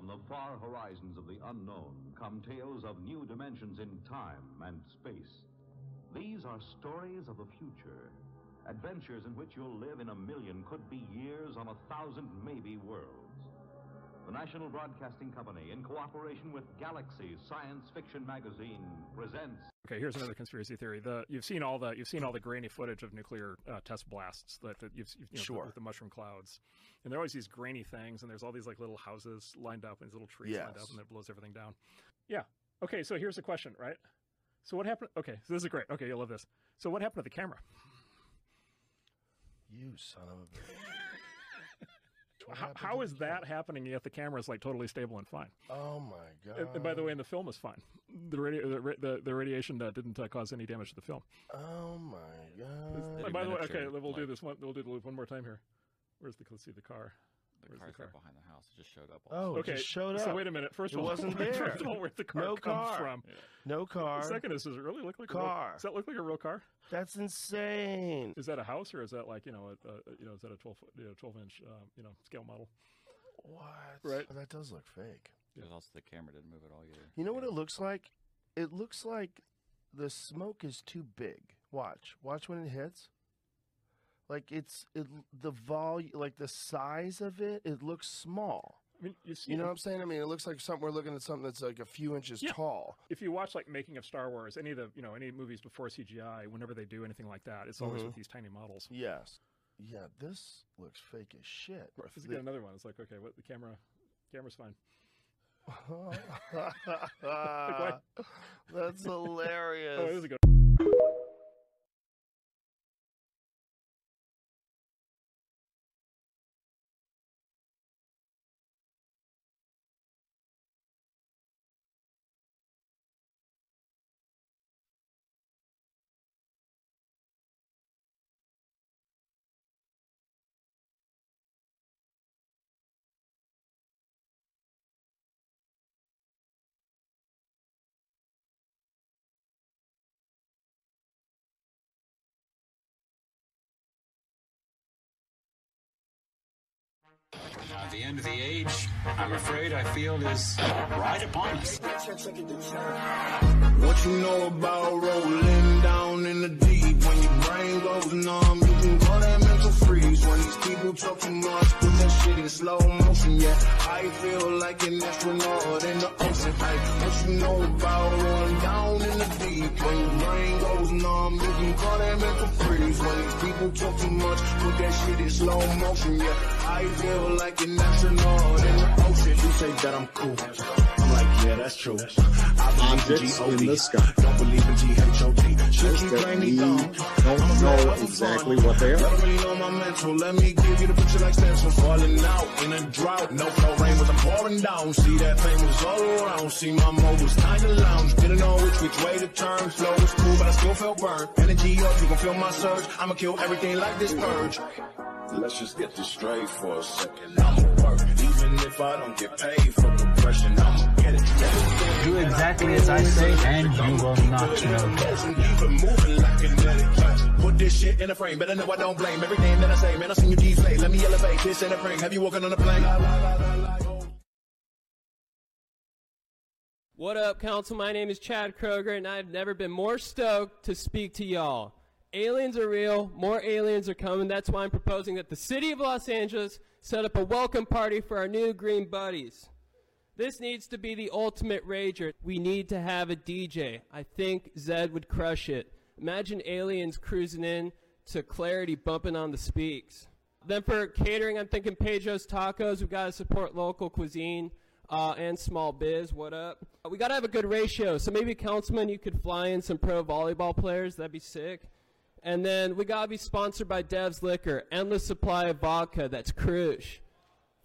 From the far horizons of the unknown come tales of new dimensions in time and space. These are stories of the future, adventures in which you'll live in a million, could be years on a thousand, maybe worlds. The National Broadcasting Company, in cooperation with Galaxy Science Fiction Magazine, presents. Okay, here's another conspiracy theory. The you've seen all the you've seen all the grainy footage of nuclear uh, test blasts that, that you've you know, Sure. with the mushroom clouds, and there are always these grainy things, and there's all these like little houses lined up and these little trees lined up, and it blows everything down. Yeah. Okay, so here's the question, right? So what happened? Okay, so this is great. Okay, you'll love this. So what happened to the camera? You son of a bitch. What How, happened how to that happening yet the camera is like totally stable and fine? Oh my god. And, and by the way, and the film is fine. The radi- the, the, the radiation uh, didn't uh, cause any damage to the film. Oh my god. By the way, okay, we'll do this one. We'll do the loop one more time here. Where's the? Let's see the car. The Where's car the car? right behind the house. It just showed up. Oh, Okay, it just showed up. So wait a minute. First It of all, it wasn't first there. of all, where'd the car No come car. from? No car. The second is, does it really look like a Car. real? Does that look like a real car? That's insane. Is that a house or is that like you know a, a you know is that a twelve foot you know, twelve inch um, you know scale model? What? Right. Oh, that does look fake. There's also the camera didn't move at all either. You know what it looks like? It looks like the smoke is too big. Watch. Watch when it hits. Like it's it the volume like the size of it, it looks small. I mean, you see, You know what I'm saying? I mean, it looks like something we're looking at something that's like a few inches Yeah. tall. if you watch like making of Star Wars, any of the you know any movies before CGI, whenever they do anything like that, it's always Mhm. with these tiny models. Yes. Yeah, this looks fake as shit. This is The- another one. It's like okay, what the camera, camera's fine. That's hilarious. Oh, the end of the age, I'm afraid I feel is right upon us. What you know about rolling down in the deep? When your brain goes numb, people talk too much, put that shit in slow motion. Yeah, I feel like an astronaut in the ocean. Hey, what you know about rolling down in the deep? When your brain goes numb, you can call that mental freeze. When these people talk too much, put that shit in slow motion. Yeah, I feel like an astronaut in the ocean. You say that I'm cool. I'm like, yeah, that's true. I believe Objects G-O-D. in the sky. Don't believe in. She keep that me we don't know the exactly what they are. Don't really know my mental. Let me give you the picture like stencil. Falling out in a drought. No flow rain was I'm pouring down. See that fame was all around. See my mode was kinda lounge. Didn't know which which way to turn. Flow was cool, but I still felt burned. Energy up, you can feel my surge. I'ma kill everything like this purge. Let's just get this straight for a second. I'ma work, even if I don't get paid for compression. I'ma get it. Do exactly as I say, and you will not know. Even moving like kinetic. Put this shit in a frame, better know I don't blame everything that I say. Man, I seen you deflate. Let me elevate this in a frame. Have you walking on a plane? What up, Council? My name is Chad Kroger, and I've never been more stoked to speak to y'all. Aliens are real, more aliens are coming. That's why I'm proposing that the city of Los Angeles set up a welcome party for our new green buddies. This needs to be the ultimate rager. We need to have a DJ. I think Zedd would crush it. Imagine aliens cruising in to Clarity bumping on the speaks. Then for catering, I'm thinking Pedro's Tacos. We gotta support local cuisine uh, and small biz. What up? We gotta have a good ratio. So maybe councilman, you could fly in some pro volleyball players. That'd be sick. And then we gotta be sponsored by Dev's Liquor. Endless supply of vodka. That's Crush.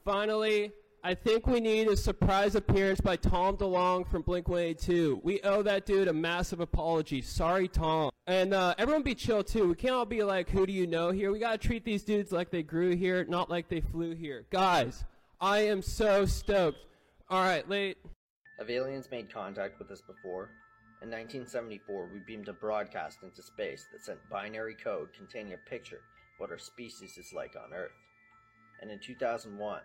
Finally, I think we need a surprise appearance by Tom DeLonge from Blink 182. We owe that dude a massive apology. Sorry, Tom. And uh, everyone be chill too. We can't all be like, who do you know here? We gotta treat these dudes like they grew here, not like they flew here. Guys, I am so stoked. All right, late. Have aliens made contact with us before? In 1974, we beamed a broadcast into space that sent binary code containing a picture of what our species is like on Earth. And in 2001,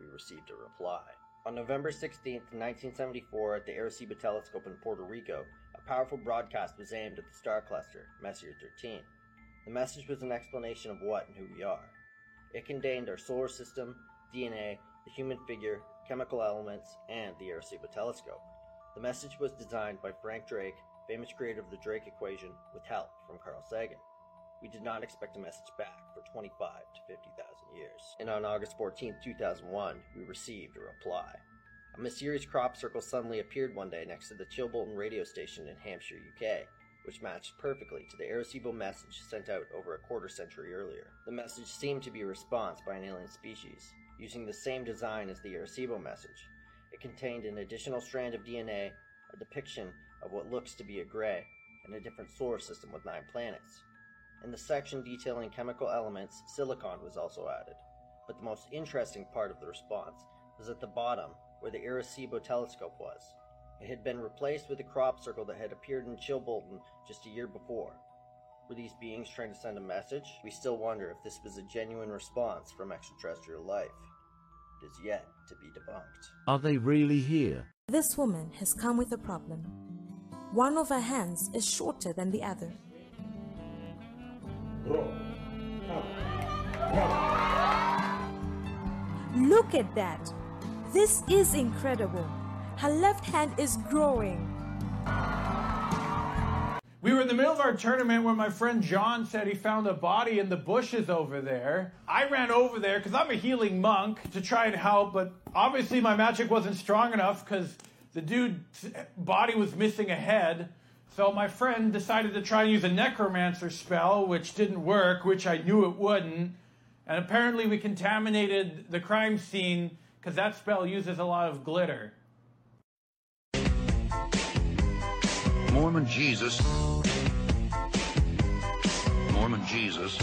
we received a reply. On November 16, 1974, at the Arecibo Telescope in Puerto Rico, a powerful broadcast was aimed at the star cluster, Messier 13. The message was an explanation of what and who we are. It contained our solar system, DNA, the human figure, chemical elements, and the Arecibo telescope. The message was designed by Frank Drake, famous creator of the Drake equation, with help from Carl Sagan. We did not expect a message back for 25 to 50,000 years. And on August 14, 2001, we received a reply. A mysterious crop circle suddenly appeared one day next to the Chilbolton radio station in Hampshire, UK, which matched perfectly to the Arecibo message sent out over a quarter century earlier. The message seemed to be a response by an alien species, using the same design as the Arecibo message. It contained an additional strand of DNA, a depiction of what looks to be a gray, and a different solar system with nine planets. In the section detailing chemical elements, silicon was also added. But the most interesting part of the response was at the bottom, where the Arecibo telescope was. It had been replaced with a crop circle that had appeared in Chilbolton just a year before. Were these beings trying to send a message? We still wonder if this was a genuine response from extraterrestrial life. It is yet to be debunked. Are they really here? This woman has come with a problem. One of her hands is shorter than the other. Look at that! This is incredible. Her left hand is growing. We were in the middle of our tournament where my friend John said he found a body in the bushes over there. I ran over there because I'm a healing monk to try and help, but obviously my magic wasn't strong enough because the dude's body was missing a head. So my friend decided to try and use a necromancer spell, which didn't work, which I knew it wouldn't. And apparently we contaminated the crime scene because that spell uses a lot of glitter. Mormon Jesus. Mormon Jesus.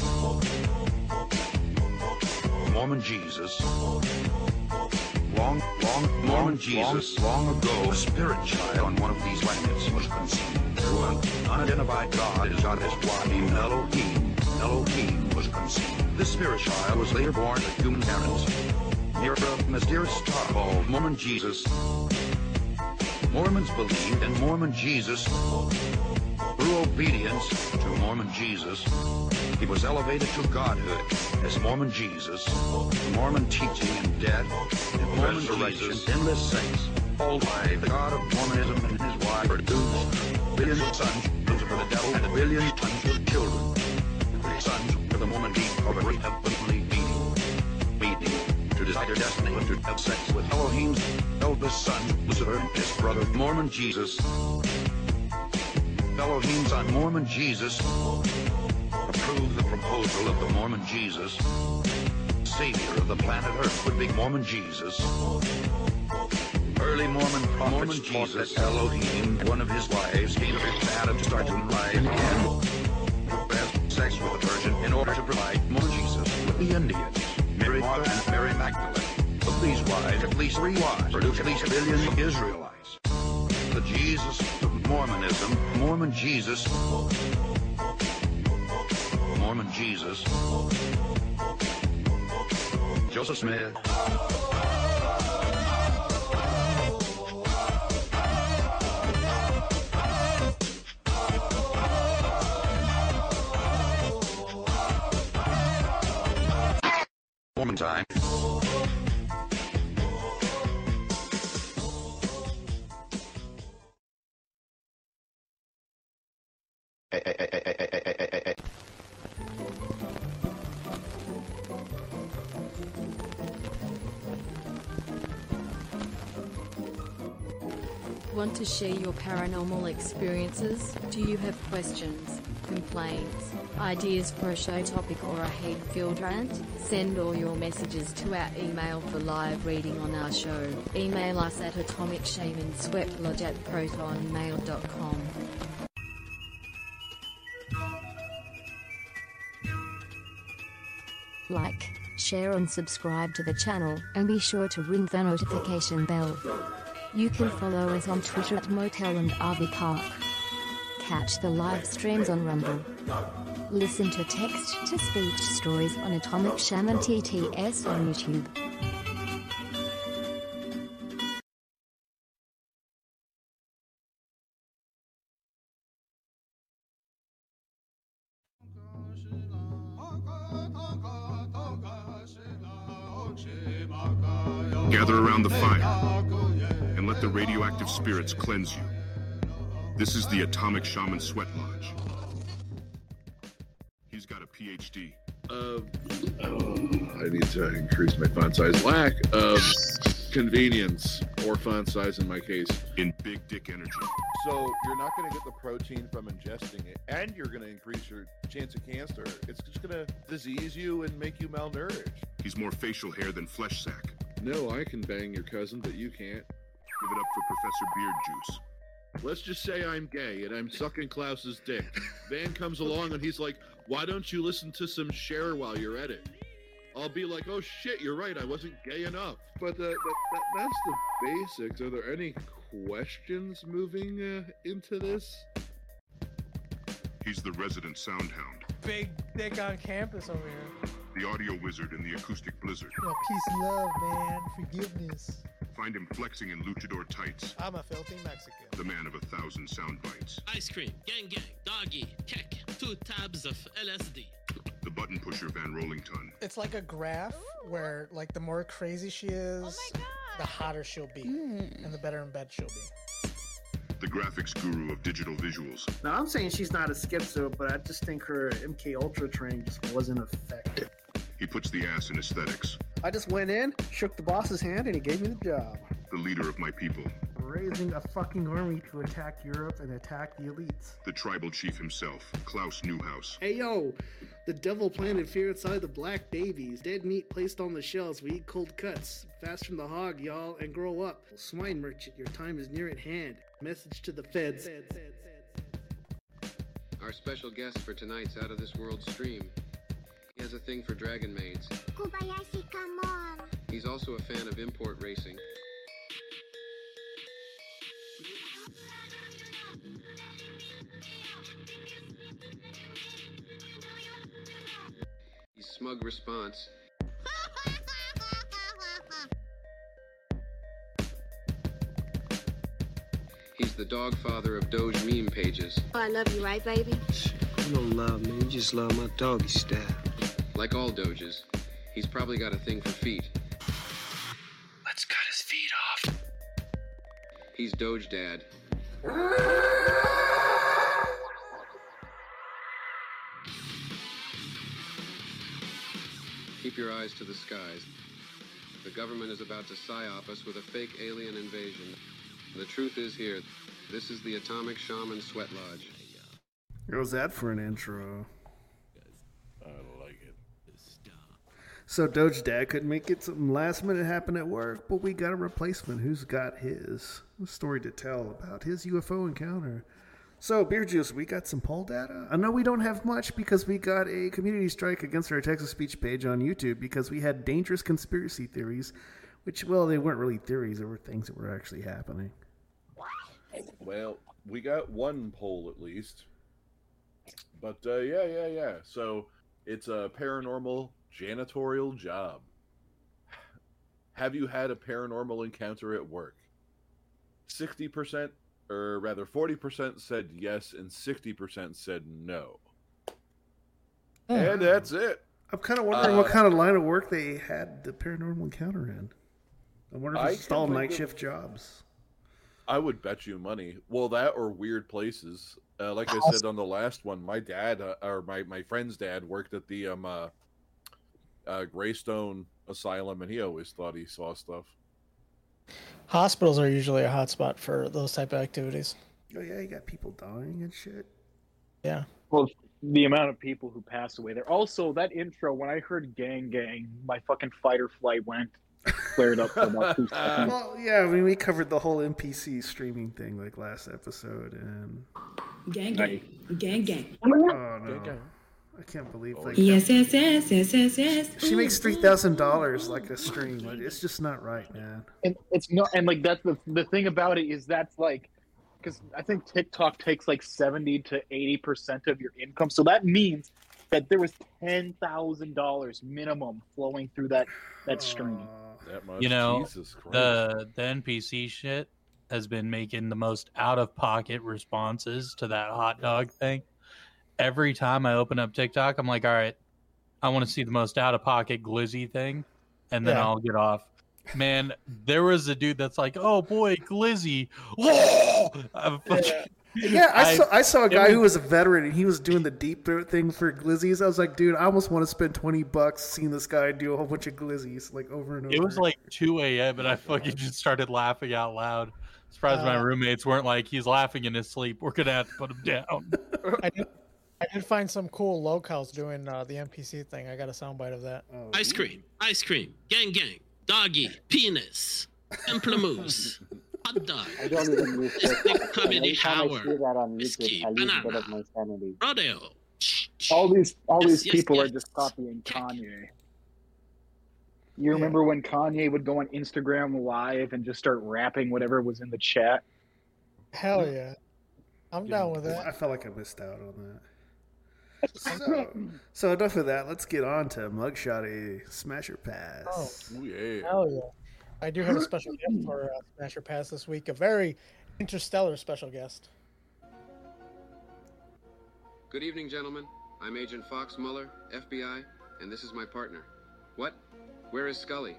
Mormon Jesus. Long, long, Mormon Jesus. Long, long ago, a spirit child on one of these planets was conceived an unidentified God. His God is Wadim Elohim. Elohim was conceived. This spirit child was later born to human parents near a mysterious star called Mormon Jesus. Mormons believed in Mormon Jesus. Through obedience to Mormon Jesus, he was elevated to godhood as Mormon Jesus. Mormon teaching and death and Mormon Jesus, endless saints, all by the God of Mormonism and his wife produced billions of sons, for the devil, and a billion tons of children. The sons for the deep of a great heavenly meeting. Meeting to decide their destiny and to have sex with Elohim's eldest son, Lucifer, and his brother, Mormon Jesus. Elohim's on Mormon Jesus approved the proposal of the Mormon Jesus. Savior of the planet Earth would be Mormon Jesus. Early Mormon prophets Mormon Jesus. that Elohim, one of his wives, gave Adam to start to lie again. With a virgin in order to provide Mormon Jesus with the Indians. Mary Martha and Mary Magdalene. Of these wives, at least three wives produced at least a billion Israelites. The Jesus of Mormonism, Mormon Jesus, Mormon Jesus, Joseph Smith. Hey, hey. Want to share your paranormal experiences? Do you have questions, complaints, ideas for a show topic or a hate-filled rant? Send all your messages to our email for live reading on our show. Email us at atomicshamansweatlodge at protonmail.com. Like, share and subscribe to the channel, and be sure to ring the notification bell. You can follow us on Twitter at Motel and RV Park. Catch the live streams on Rumble. Listen to text to speech stories on Atomic Shaman TTS on YouTube. Gather around the fire and let the radioactive spirits cleanse you. This is the Atomic Shaman Sweat Lodge. He's got a PhD. Uh, oh, I need to increase my font size. Lack of convenience or font size in my case. In big dick energy. So you're not going to get the protein from ingesting it, and you're going to increase your chance of cancer. It's just going to disease you and make you malnourished. He's more facial hair than flesh sack. No, I can bang your cousin, but you can't. Give it up for Professor Beard Juice. Let's just say I'm gay and I'm sucking Klaus's dick. Van comes along and he's like, "Why don't you listen to some Cher while you're at it?" I'll be like, oh shit, you're right, I wasn't gay enough. But uh, that, that, that's the basics. Are there any questions moving uh, into this? He's the resident sound hound, Big dick on campus over here. the audio wizard in the acoustic blizzard. Yo, peace and love, man. Forgiveness. Find him flexing in luchador tights, I'm a filthy Mexican. the man of a thousand sound bites. Ice cream, gang gang, doggy, kek, two tabs of LSD. The button pusher Van Rollington, It's like a graph where, like, the more crazy she is, oh the hotter she'll be, mm. and the better in bed she'll be. the graphics guru of digital visuals, Now I'm saying she's not a schizo, but I just think her MK Ultra training just wasn't effective. He puts the ass in aesthetics, I just went in, shook the boss's hand, and he gave me the job. the leader of my people, Raising a fucking army to attack Europe and attack the elites. the tribal chief himself, Klaus Newhouse, Hey yo, the devil planted fear inside the black babies. Dead meat placed on the shelves. We eat cold cuts. Fast from the hog, y'all, and grow up. Swine merchant, your time is near at hand. Message to the feds. Our special guest for tonight's Out of This World stream. He has a thing for dragon maids. Kobayashi, come on. He's also a fan of import racing. He's smug response. He's the dog father of Doge meme pages. Oh, I love you, right, baby? You don't love me, you just love my doggy style. Like all Doges, he's probably got a thing for feet. Let's cut his feet off. He's Doge Dad. Keep your eyes to the skies. The government is about to psyop us with a fake alien invasion. The truth is here. This is the Atomic Shaman Sweat Lodge. How's that for an intro? I like it. So Doge Dad couldn't make it. Something last minute happened at work, but we got a replacement who's got his story to tell about his UFO encounter. So Beard Juice, we got some poll data. I know we don't have much because we got a community strike against our Texas speech page on YouTube because we had dangerous conspiracy theories, which well they weren't really theories; they were things that were actually happening. Well, we got one poll at least. But uh, yeah, yeah, yeah. So it's a paranormal janitorial job. Have you had a paranormal encounter at work? 60%, or rather 40% said yes, and 60% said no. And that's it. I'm kind of wondering what kind of line of work they had the paranormal encounter in. I wonder if I it's all night shift jobs. I would bet you money. Well, that or weird places. Uh, like I said on the last one, my dad uh, or my, my friend's dad worked at the um uh, Greystone Asylum, and he always thought he saw stuff. Hospitals are usually a hotspot for those type of activities. Oh yeah, you got people dying and shit. Yeah. Well, the amount of people who pass away there. Also, that intro when I heard "gang gang," my fucking fight or flight went flared up for about two seconds. well, yeah, I mean, we covered the whole NPC streaming thing like last episode, and Gang, gang, gang, gang. oh no, I can't believe oh, like Yes, yes, yes, yes, yes, yes. she makes three thousand dollars like a stream. Like, it's just not right, man. and it's not and like that's the the thing about it is that's like because I think TikTok takes like seventy to eighty percent of your income, so that means that there was ten thousand dollars minimum flowing through that that stream. That much. You know, Jesus the the NPC shit has been making the most out of pocket responses to that hot dog thing. Every time I open up TikTok, I'm like, all right, I want to see the most out of pocket glizzy thing, and then Yeah. I'll get off. Man, there was a dude that's like, oh boy, glizzy. Whoa! I'm Yeah, I, saw I saw a it guy who was a veteran and he was doing the deep throat thing for glizzies. I was like, dude, I almost want to spend twenty bucks seeing this guy do a whole bunch of glizzies like over and over. It was like 2 a.m. and I fucking just started laughing out loud. Surprised my Uh, roommates weren't like, he's laughing in his sleep. We're gonna have to put him down. I did, I did find some cool locals doing uh, the NPC thing. I got a soundbite of that. Ice cream, ice cream, gang gang, doggy, penis, pamplemousse, hot dog, I don't even use ethnic TikTok. comedy Every time I hour, see that on whiskey, I lose a bit banana, of my sanity. rodeo. All these all Yes, these yes, people are just copying Kanye. You remember when Kanye would go on Instagram live and just start rapping whatever was in the chat? Hell yeah. I'm down with it. I felt like I missed out on that. So, so enough of that. Let's get on to Mugshawty Smasher Pass. Oh. yeah. Hell yeah. I do have a special guest for uh, Smasher Pass this week. A very interstellar special guest. Good evening, gentlemen. I'm Agent Fox Mulder, FBI, and this is my partner. What? Where is Scully?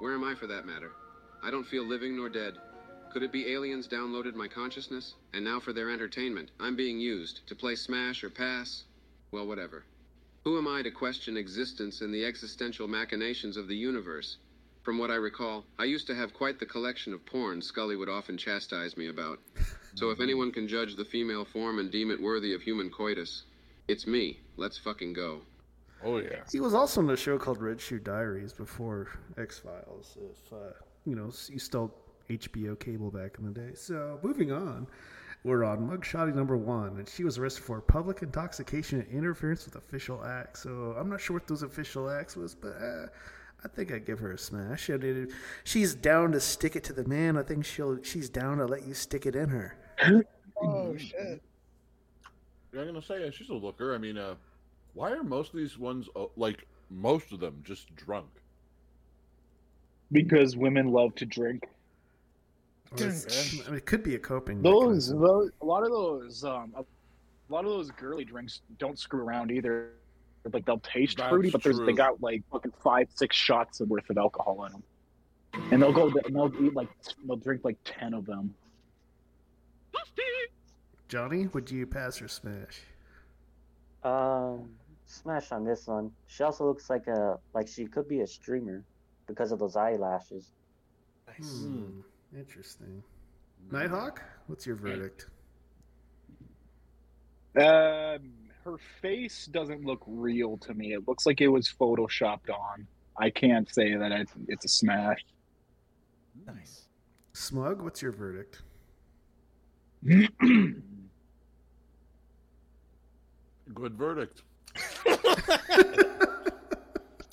Where am I for that matter? I don't feel living nor dead. Could it be aliens downloaded my consciousness? And now for their entertainment, I'm being used to play smash or pass? Well, whatever. Who am I to question existence and the existential machinations of the universe? From what I recall, I used to have quite the collection of porn Scully would often chastise me about. So if anyone can judge the female form and deem it worthy of human coitus, it's me. Let's fucking go. Oh yeah. He was also in a show called Red Shoe Diaries before X Files. If uh, you know, you still HBO cable back in the day. So moving on, we're on Mugshawty number one, and she was arrested for public intoxication and interference with official acts. So I'm not sure what those official acts was, but uh, I think I'd give her a smash. I mean, she's down to stick it to the man. I think she'll. She's down to let you stick it in her. Oh shit. I'm gonna say uh, she's a looker. I mean, uh, why are most of these ones uh, like most of them just drunk? Because women love to drink. Or I mean, it could be a coping. Those, those, a lot of those, um, a lot of those girly drinks don't screw around either. Like they'll taste That's fruity, but there's they true. got like fucking five, six shots worth of alcohol in them, and they'll go and they'll eat like they'll drink like ten of them. Johnny, would you pass or smash? Um, smash on this one. She also looks like a like she could be a streamer because of those eyelashes. Hmm, interesting. Nighthawk, what's your verdict? Um, her face doesn't look real to me. It looks like it was photoshopped on. I can't say that it's, it's a smash. Nice. Smug, what's your verdict? Good verdict.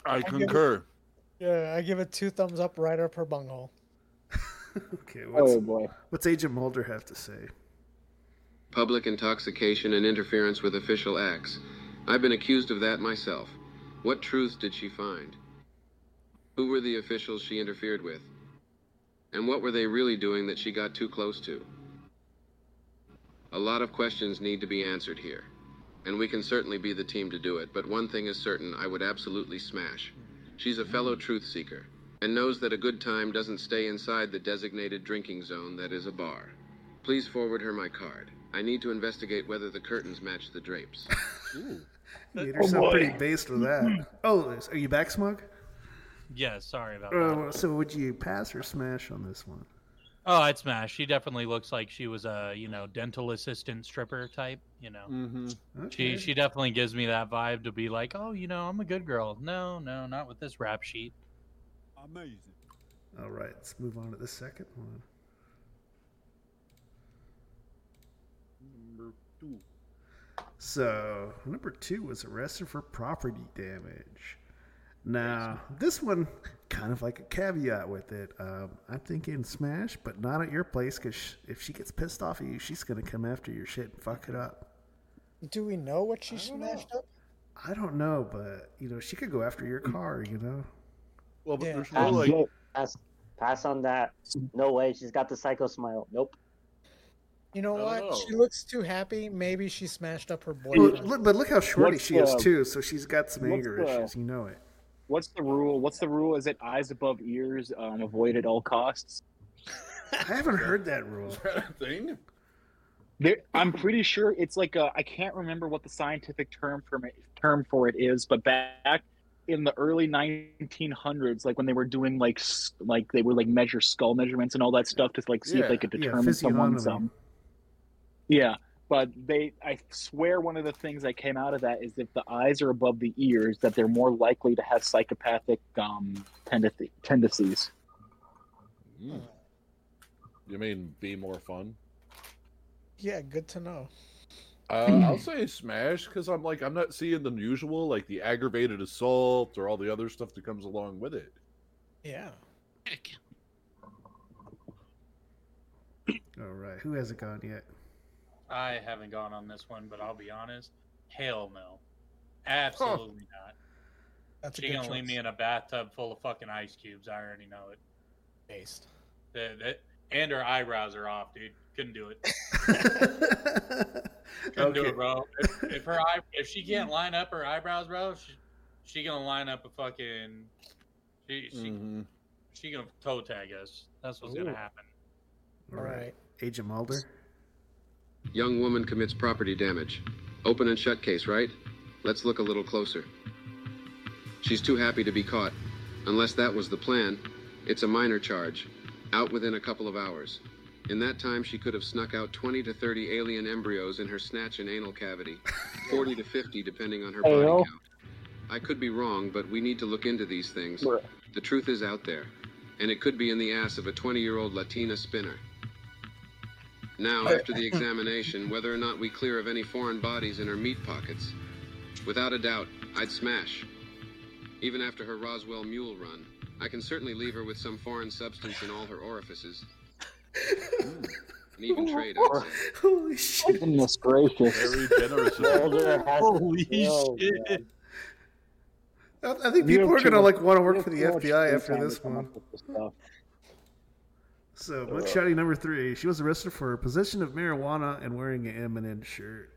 I concur. Yeah, I give it two thumbs up right up her bunghole. Okay, oh, what's, Oh boy. what's Agent Mulder have to say? Public intoxication and interference with official acts. I've been accused of that myself. What truths did she find? Who were the officials she interfered with? And what were they really doing that she got too close to? A lot of questions need to be answered here. And we can certainly be the team to do it, but one thing is certain I would absolutely smash. She's a fellow truth seeker, and knows that a good time doesn't stay inside the designated drinking zone that is a bar. Please forward her my card. I need to investigate whether the curtains match the drapes. You made her Oh, pretty based with that. Oh, are you back, Smug? Yeah, sorry about that. Uh, so would you pass or smash on this one? Oh, I'd smash. She definitely looks like she was a you know dental assistant stripper type. You know, Mm-hmm. she she definitely gives me that vibe to be like, oh, you know, I'm a good girl. No, no, not with this rap sheet. Amazing. All right, let's move on to the second one. Number two. So number two was arrested for property damage. Now this one, kind of like a caveat with it. Um, I'm thinking smash, but not at your place because if she gets pissed off at you, she's gonna come after your shit and fuck it up. Do we know what she smashed up? I don't know, but you know she could go after your car. You know. Well, but Yeah. there's Pass, no like. pass, pass on that. No way. She's got the psycho smile. Nope. You know what? know. She looks too happy. Maybe she smashed up her boyfriend. look, but look how shorty What's she is too. So she's got some what's anger the- issues. You know it. What's the rule? What's the rule? Is it eyes above ears, um, avoid at all costs? I haven't heard that rule. Is that a thing? There, I'm pretty sure it's like a, I can't remember what the scientific term for it, term for it is, but back in the early 1900s, like when they were doing like like they would like measure skull measurements and all that stuff to like see if they could yeah, determine someone's um. Yeah, but they, I swear, one of the things that came out of that is if the eyes are above the ears, that they're more likely to have psychopathic um tendency, tendencies. Mm. You mean be more fun? Yeah, good to know. Uh, I'll say smash because I'm like I'm not seeing the usual like the aggravated assault or all the other stuff that comes along with it. Yeah. All right. Who hasn't gone yet? I haven't gone on this one, but I'll be honest. Hell no. Absolutely not. That's a she good gonna leave me in a bathtub full of fucking ice cubes. I already know it. Based. That, that, and her eyebrows are off, dude. Couldn't do it. Couldn't do it, bro. If, if her eye, if she can't line up her eyebrows, bro, she, she gonna line up a fucking. She she, Mm-hmm. she gonna toe tag us. That's what's gonna happen. All right. Agent Mulder. Young woman commits property damage. Open and shut case, right? Let's look a little closer. She's too happy to be caught. Unless that was the plan, it's a minor charge. Out within a couple of hours. In that time, she could have snuck out 20 to 30 alien embryos in her snatch and anal cavity. 40 to 50, depending on her body count. I could be wrong, but we need to look into these things. The truth is out there, and it could be in the ass of a 20 year old Latina spinner. Now, after the examination, whether or not we clear of any foreign bodies in her meat pockets. Without a doubt, I'd smash. Even after her Roswell mule run, I can certainly leave her with some foreign substance in all her orifices. And even trade, I'd. Holy shit. Goodness gracious. Very generous. of Mulder has Holy shit. man. I, I think You people have are gonna much- like want to work have for the too FBI after this one. this. So, mugshawty number three. She was arrested for possession of marijuana and wearing an M&M shirt.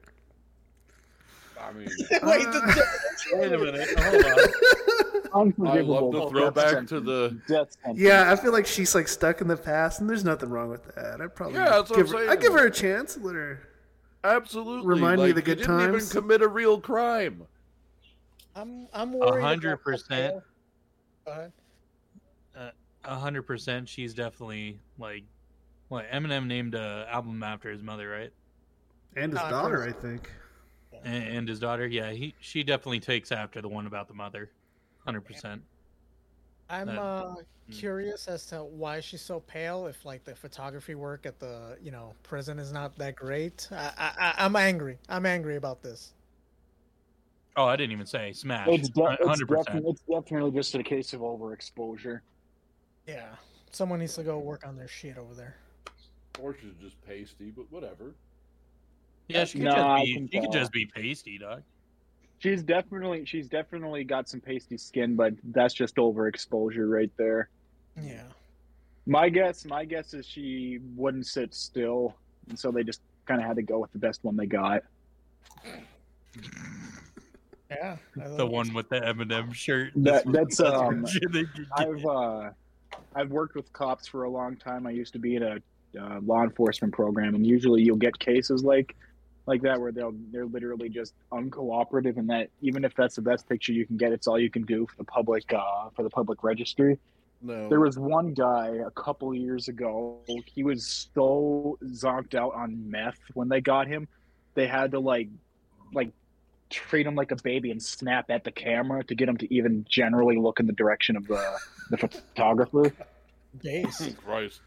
I mean, Wait, Uh, the, Wait a minute. Hold on. I love the Unforgivable. throwback to the. Death sentence. yeah, I feel like she's like stuck in the past, and there's nothing wrong with that. I'd probably Yeah, that's what give I'm her, I give her a chance. Let her. Absolutely. Remind me like, of the good you didn't times. even commit a real crime. I'm I'm A worried. hundred about percent. Mateo. Go ahead. A hundred percent. She's definitely like, what Eminem named a album after his mother, right? And his Uh, daughter, I think. And, and his daughter. Yeah, he she definitely takes after the one about the mother. Hundred percent. I'm That- uh, curious as to why she's so pale. If like the photography work at the you know prison is not that great, I, I I- I'm angry. I'm angry about this. Oh, I didn't even say smash. It's, de- it's, Hundred percent. definitely, it's definitely just a case of overexposure. Yeah, someone needs to go work on their shit over there. Or she's just pasty, but whatever. Yeah, she could Nah, just be. She could just be pasty, dog. She's definitely she's definitely got some pasty skin, but that's just overexposure right there. Yeah. My guess, my guess is she wouldn't sit still, and so they just kind of had to go with the best one they got. Yeah. The one with the Eminem shirt. That, That's- that's um. what they could get. I've uh, I've worked with cops for a long time. I used to be in a uh, law enforcement program, and usually you'll get cases like like that where they'll they're literally just uncooperative, and that even if that's the best picture you can get, it's all you can do for the public uh, for the public registry. No. There was one guy a couple years ago. He was so zonked out on meth when they got him, they had to like like treat him like a baby and snap at the camera to get him to even generally look in the direction of the the photographer. Base. Christ.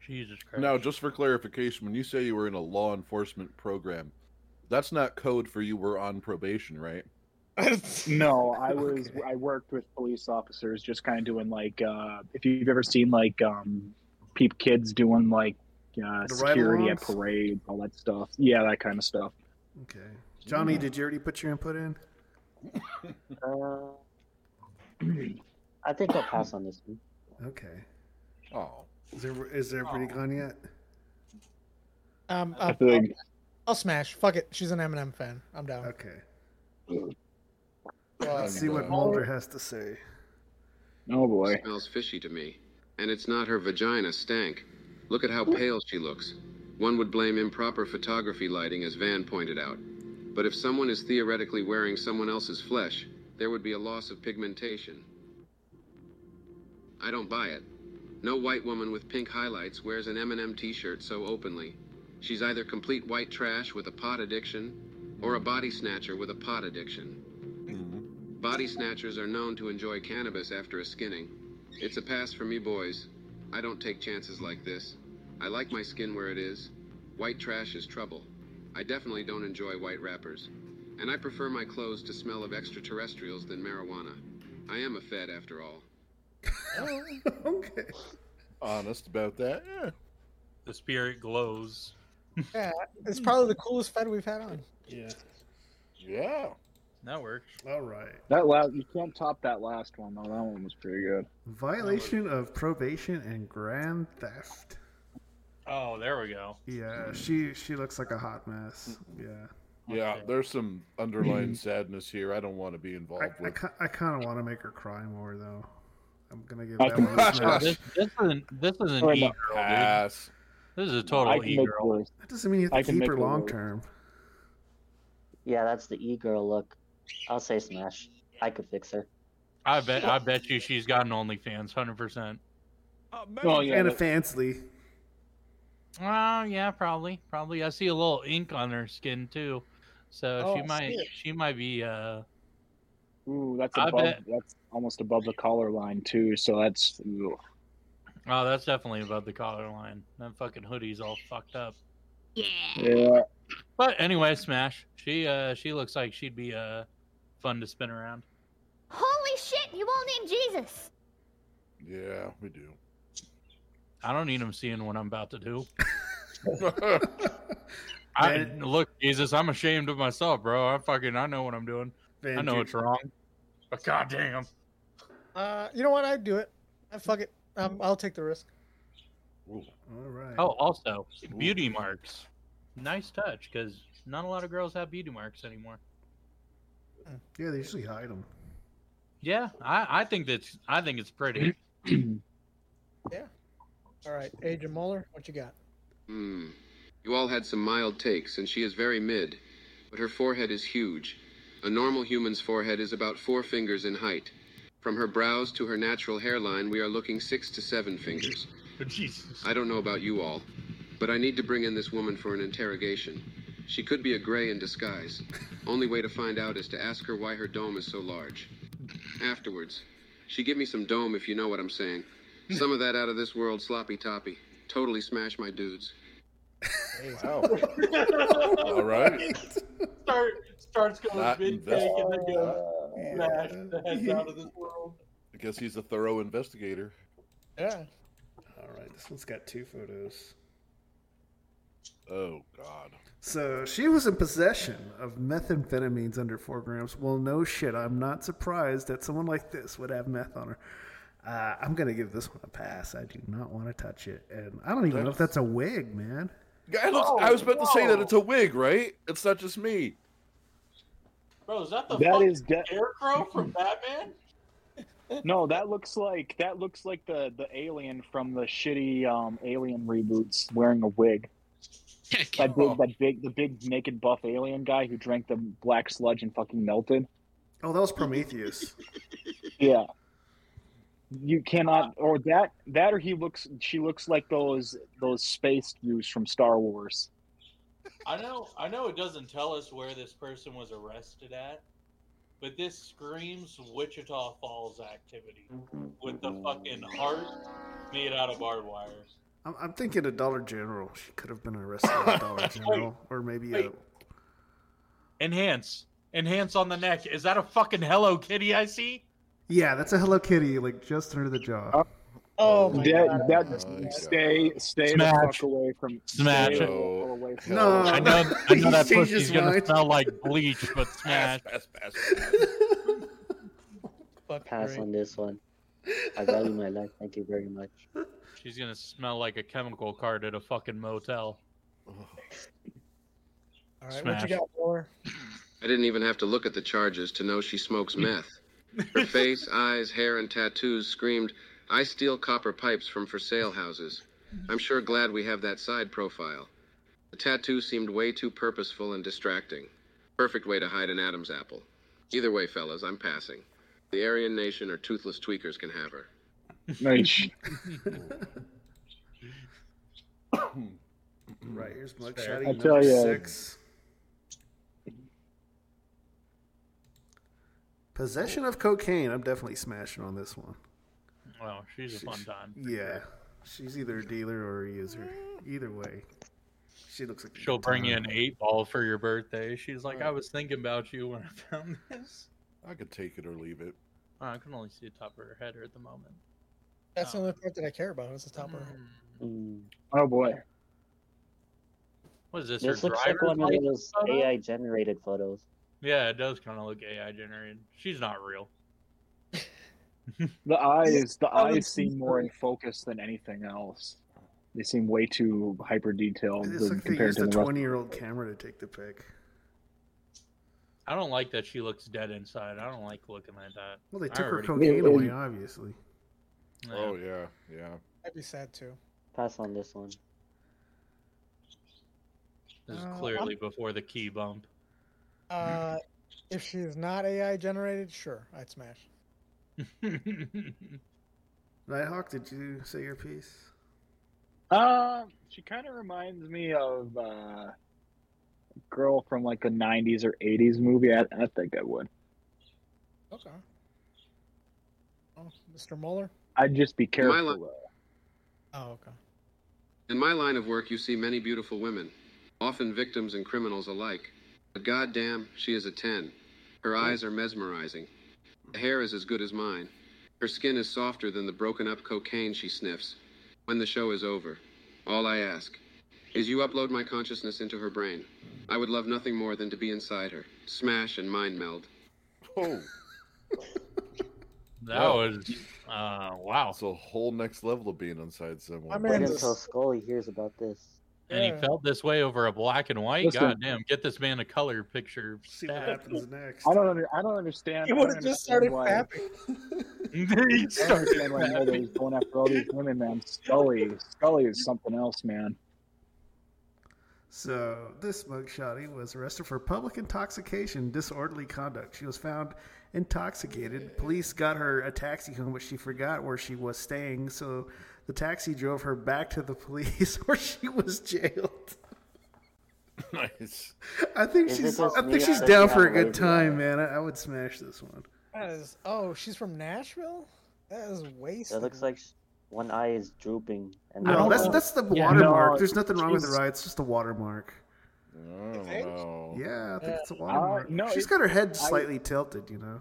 Jesus Christ. Now, just for clarification, when you say you were in a law enforcement program, that's not code for you were on probation, right? No, I was I worked with police officers, just kind of doing like uh, if you've ever seen like um, peep kids doing like uh, security at ride-alongs? parades, all that stuff. Yeah, that kind of stuff. Okay. Johnny, did you already put your input in? Uh, I think I'll pass on this one. Okay. Oh. Is there is there everybody gone yet? Um, I I'll, feel I'll, like- I'll smash. Fuck it. She's an Eminem fan. I'm down. Okay. Well, Let's see what Mulder has to say. Oh boy. Smells fishy to me. And it's not her vagina stank. Look at how pale she looks. One would blame improper photography lighting, as Van pointed out. But if someone is theoretically wearing someone else's flesh, there would be a loss of pigmentation. I don't buy it. No white woman with pink highlights wears an M&M t-shirt so openly. She's either complete white trash with a pot addiction, or a body snatcher with a pot addiction. Body snatchers are known to enjoy cannabis after a skinning. It's a pass for me, boys. I don't take chances like this. I like my skin where it is. White trash is trouble. I definitely don't enjoy white wrappers. And I prefer my clothes to smell of extraterrestrials than marijuana. I am a Fed after all. okay. Honest about that. Yeah. The spirit glows. Yeah, it's probably the coolest Fed we've had on. Yeah. Yeah. That works. All right. That last you can't top that last one though. That one was pretty good. Violation of probation and grand theft. Oh, there we go. Yeah, she she looks like a hot mess. Yeah. Yeah, there's some underlying sadness here. I don't want to be I, involved I, with. ki- I kind of want to make her cry more though. I'm gonna give I that can- one a Oh, this, this isn't this is an Sorry, e no. girl, dude. Pass. This is a total e girl. That doesn't mean you I have to keep her her long term. Yeah, that's the e girl look. I'll say smash. I could fix her. I bet I bet you she's got an OnlyFans, hundred percent. Oh yeah. and a that- fansly. Well, yeah, probably, probably. I see a little ink on her skin too, so Oh, she might see she might be. uh Ooh, that's I above. bet- That's almost above the collar line too. So that's. ooh. Oh, that's definitely above the collar line. That fucking hoodie's all fucked up. Yeah. But anyway, Smash. She uh she looks like she'd be uh fun to spin around. Holy shit, you all need Jesus. Yeah, we do. I don't need him seeing what I'm about to do. I look, Jesus, I'm ashamed of myself, bro. I fucking I know what I'm doing. I know it's wrong. But goddamn. Uh, you know what? I'd do it. I fuck it. Um, I'll take the risk. All right. Oh, also beauty marks. Nice touch, because not a lot of girls have beauty marks anymore. Yeah, they usually hide them. Yeah, I, I think that's I think it's pretty. Yeah. All right, Agent Mueller, what you got? Hmm. You all had some mild takes, and she is very mid, but her forehead is huge. A normal human's forehead is about four fingers in height. From her brows to her natural hairline, we are looking six to seven fingers. Jesus. I don't know about you all, but I need to bring in this woman for an interrogation. She could be a gray in disguise. Only way to find out is to ask her why her dome is so large. Afterwards, she give me some dome if you know what I'm saying. Some of that out of this world sloppy toppy. Totally smash my dudes. Wow. All right. Start starts going Not mid invest- take and then goes smash the heads out of this world. I guess he's a thorough investigator. Yeah. All right, this one's got two photos. Oh God. So she was in possession of methamphetamines under four grams. Well, no shit. I'm not surprised that someone like this would have meth on her. Uh, I'm gonna give this one a pass. I do not want to touch it, and I don't even know if that's a wig, man. Yeah, it looks- I was about to say that it's a wig, right? It's not just me. Bro, is that the That fucking is de- scarecrow from Batman? No, that looks like that looks like the the alien from the shitty um alien reboots wearing a wig. That big, that big, the big naked buff alien guy who drank the black sludge and fucking melted. Oh, that was Prometheus. Yeah. You cannot, or that, that, or he looks. She looks like those those space views from Star Wars. I know I know it doesn't tell us where this person was arrested at, but this screams Wichita Falls activity with the fucking heart made out of barbed wire. I'm, I'm thinking a Dollar General. She could have been arrested at Dollar General, or maybe a. Enhance. Enhance on the neck. Is that a fucking Hello Kitty I see? Yeah, that's a Hello Kitty, like just under the jaw. Oh. Oh, oh my that, god. that, stay, stay the fuck away from. Smash. stay the away from- No. I know I know that He's changed pussy's gonna mind. smell like bleach, but smash. Pass, pass, Fuck Pass great. on this one. I value my life. Thank you very much. She's gonna smell like a chemical cart at a fucking motel. All right, what Smash. you got, Mueller? I didn't even have to look at the charges to know she smokes meth. Her face, eyes, hair, and tattoos screamed, I steal copper pipes from for sale houses. I'm sure glad we have that side profile. The tattoo seemed way too purposeful and distracting. Perfect way to hide an Adam's apple. Either way, fellas, I'm passing. The Aryan Nation or toothless tweakers can have her. Nice. Right here's I mugshot tell number ya. six. Possession of cocaine. I'm definitely smashing on this one. Well, she's a fun time. Yeah, she's either a dealer or a user. Either way, she looks like She'll bring you an eight ball for your birthday. She's like, I was thinking about you when I found this. I could take it or leave it. Oh, I can only see the top of her head at the moment. That's the only part that I care about. Is the top right. Mm. Oh boy. What is this? This looks like one of those photo? AI generated photos. Yeah, it does kind of look AI generated. She's not real. The eyes, the I eyes seem see more in focus than anything else. They seem way too hyper detailed It looks like they compared used to a the rest. 20 year old camera to take the pic. I don't like that she looks dead inside. I don't like looking like that. Well, they I took her already- cocaine away, obviously. Oh yeah, yeah. I'd be sad too. Pass on this one. This is Uh, clearly before the key bump. Uh, if she's not AI generated, sure, I'd smash. Nighthawk, did you say your piece? Uh, she kind of reminds me of uh, a girl from like a '90s or '80s movie. I, I think I would. Okay. Oh, Mr. Mueller. I'd just be careful. li- though. Oh, okay. In my line of work, you see many beautiful women, often victims and criminals alike. But goddamn, she is a 10. Her eyes are mesmerizing. The hair is as good as mine. Her skin is softer than the broken up cocaine she sniffs. When the show is over, all I ask is you upload my consciousness into her brain. I would love nothing more than to be inside her, smash and mind meld. Oh, That Wow. was uh wow. it's a whole next level of being inside someone. My Wait man until Scully hears about this. And he felt this way over a black and white. Listen. God damn, get this man a color picture See what happens next. I don't. Under, I don't understand. He would have just started why- fapping. he I don't started understand why nobody's going after all these women, man. Scully, Scully is something else, man. So, this mugshawty was arrested for public intoxication, disorderly conduct. She was found intoxicated. Police got her a taxi home, but she forgot where she was staying. So, the taxi drove her back to the police where she was jailed. nice. I think Is she's. I think she's down for a good time, man. I, I would smash this one. That is. Oh, she's from Nashville. That is wasted. It looks like sh- one eye is drooping. And No, that's that's the Yeah, watermark. no, There's nothing wrong with she's- the eye. It's just a watermark. Oh no. Yeah, I think Yeah. it's a uh, watermark. no, she's it- got her head I- slightly tilted, you know.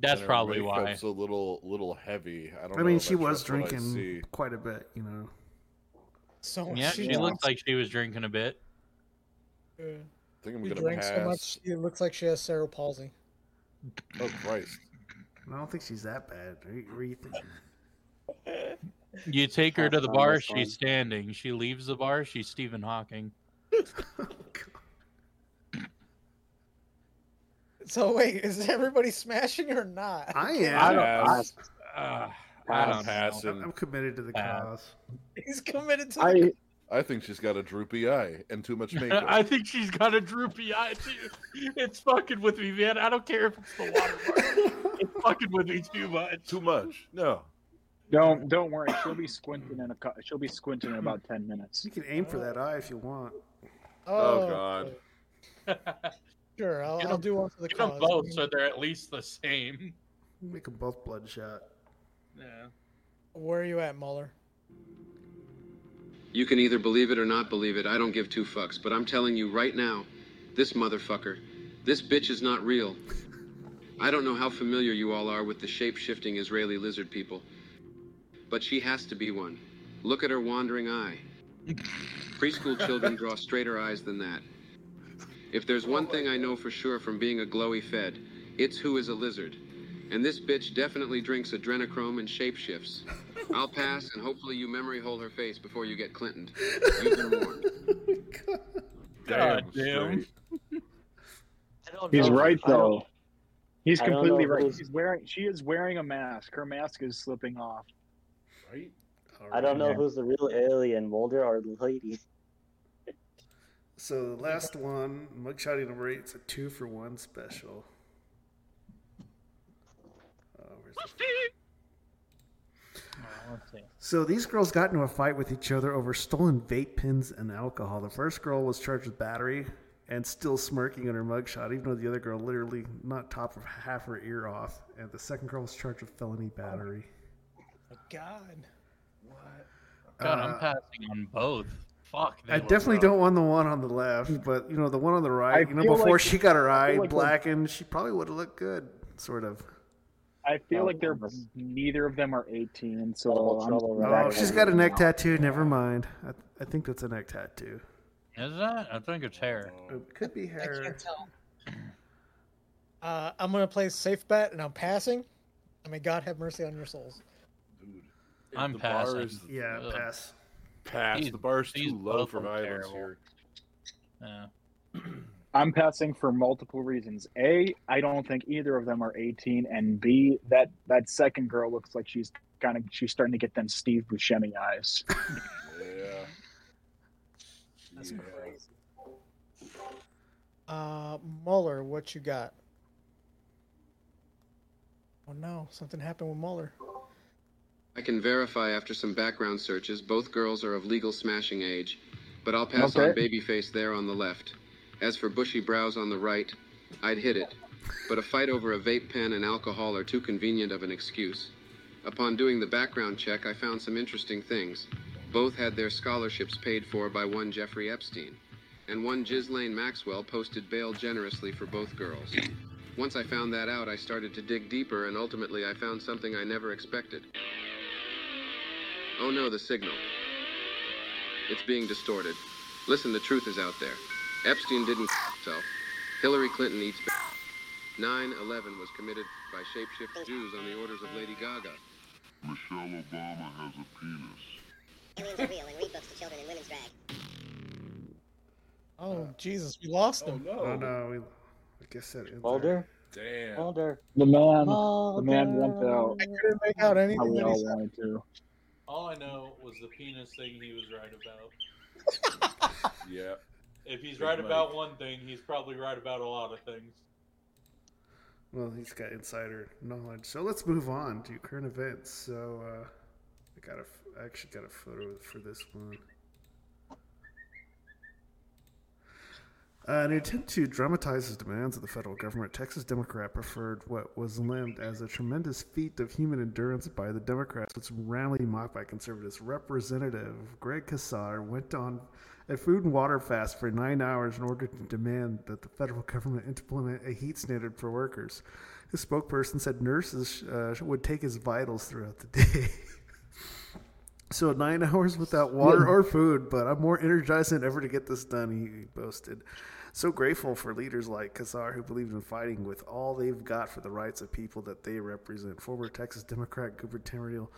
That's her probably why. makeup's a little little heavy. I don't. I mean, if she was trust what I drinking quite a bit, you know. So Yeah, she, she looked like she was drinking a bit. Yeah. I think I'm She gonna drank pass. so much, it looks like she has cerebral palsy. Oh Christ! I don't think she's that bad. What are you, what are you thinking? You take her to the bar, this one. she's standing. She leaves the bar, she's Stephen Hawking. So wait, is everybody smashing or not? I am. I I don't. Uh, I I don't don't pass know. and I'm committed to the Bad. cause. He's committed to. I the... I think she's got a droopy eye and too much makeup. I think she's got a droopy eye too. It's fucking with me, man. I don't care if it's the watermark. it's fucking with me too much. Too much. No. Don't don't worry. She'll be squinting in a. cou- She'll be squinting in about hmm. ten minutes. You can aim for that eye if you want. Oh, oh God. Sure, I'll, Get I'll 'em- do one for the Get them cause. both so they're at least the same. Make them both bloodshot. Yeah. Where are you at, Muller? You can either believe it or not believe it. I don't give two fucks. But I'm telling you right now, this motherfucker, this bitch is not real. I don't know how familiar you all are with the shape shifting Israeli lizard people, but she has to be one. Look at her wandering eye. Preschool children draw straighter eyes than that. If there's one thing I know for sure from being a glowy fed, it's who is a lizard. And this bitch definitely drinks adrenochrome and shapeshifts. I'll pass, and hopefully you memory hole her face before you get Clintoned. You've been warned. God Damn damn. I don't He's right though. He's completely right. who's- She's wearing. She is wearing a mask. Her mask is slipping off. Right? I don't know Yeah. who's the real alien, Mulder or the lady. So the last one, mugshawty number eight, it's a two for one special. Oh, where's the- Well, let's see. So these girls got into a fight with each other over stolen vape pens and alcohol. The first girl was charged with battery and still smirking in her mugshot, even though the other girl literally not top of half her ear off. And the second girl was charged with felony battery. Oh, God. What? God, Uh, I'm passing on both. Fuck. I definitely rough. don't want the one on the left, but you know the one on the right. I you know, before like- she got her I eye feel like blackened, she probably would have looked good, sort of. I feel Oh, like they're neither of them are 18, so Double I'm trouble, that right? Oh, is she's a got a neck tattoo. Never mind. I, I think that's a neck tattoo. Is that? I think it's hair. It could be hair. I hair. can't tell. Uh, I'm gonna play safe bet, and I'm passing. I may God have mercy on your souls. I'm the bar passing. is- Yeah, Ugh. pass. Pass. These- the bar's these too low for look violence terrible. here. Yeah. I'm passing for multiple reasons. A, I don't think either of them are 18, and B, that that second girl looks like she's kind of she's starting to get them Steve Buscemi eyes. Yeah. That's Yeah. crazy. Uh, Mueller, what you got? Oh no, something happened with Mueller. I can verify after some background searches both girls are of legal smashing age, but I'll pass on Okay. babyface there on the left. As for bushy brows on the right, I'd hit it, but a fight over a vape pen and alcohol are too convenient of an excuse. Upon doing the background check, I found some interesting things. Both had their scholarships paid for by one Jeffrey Epstein, and one Ghislaine Maxwell posted bail generously for both girls. Once I found that out, I started to dig deeper, and ultimately I found something I never expected. Oh no, the signal. It's being distorted. Listen, the truth is out there. Epstein didn't himself. Hillary Clinton eats. 9 11 was committed by shapeshift Jews on the orders of Lady Gaga. Michelle Obama has a penis. Aliens are real and read books to children in women's drag. Oh Jesus, we lost him. Oh no, Oh we, I guess that ends Mulder? Damn. Mulder. The man, the man went out. I couldn't make out anything we that he said. wanted to. All I know was the penis thing he was right about. Yeah. If he's Big right Mike. about one thing, he's probably right about a lot of things. Well, he's got insider knowledge. So let's move on to current events. So uh, I got a, I actually got a photo for this one. Uh, in an attempt to dramatize his demands of the federal government, Texas Democrat preferred what was limbed as a tremendous feat of human endurance by the Democrats, which roundly mocked by conservatives. Representative Greg Casar went on a food and water fast for nine hours in order to demand that the federal government implement a heat standard for workers. His spokesperson said nurses uh, would take his vitals throughout the day. So nine hours without water or food, but I'm more energized than ever to get this done. He boasted. So grateful for leaders like Casar who believed in fighting with all they've got for the rights of people that they represent. Former Texas Democrat gubernatorial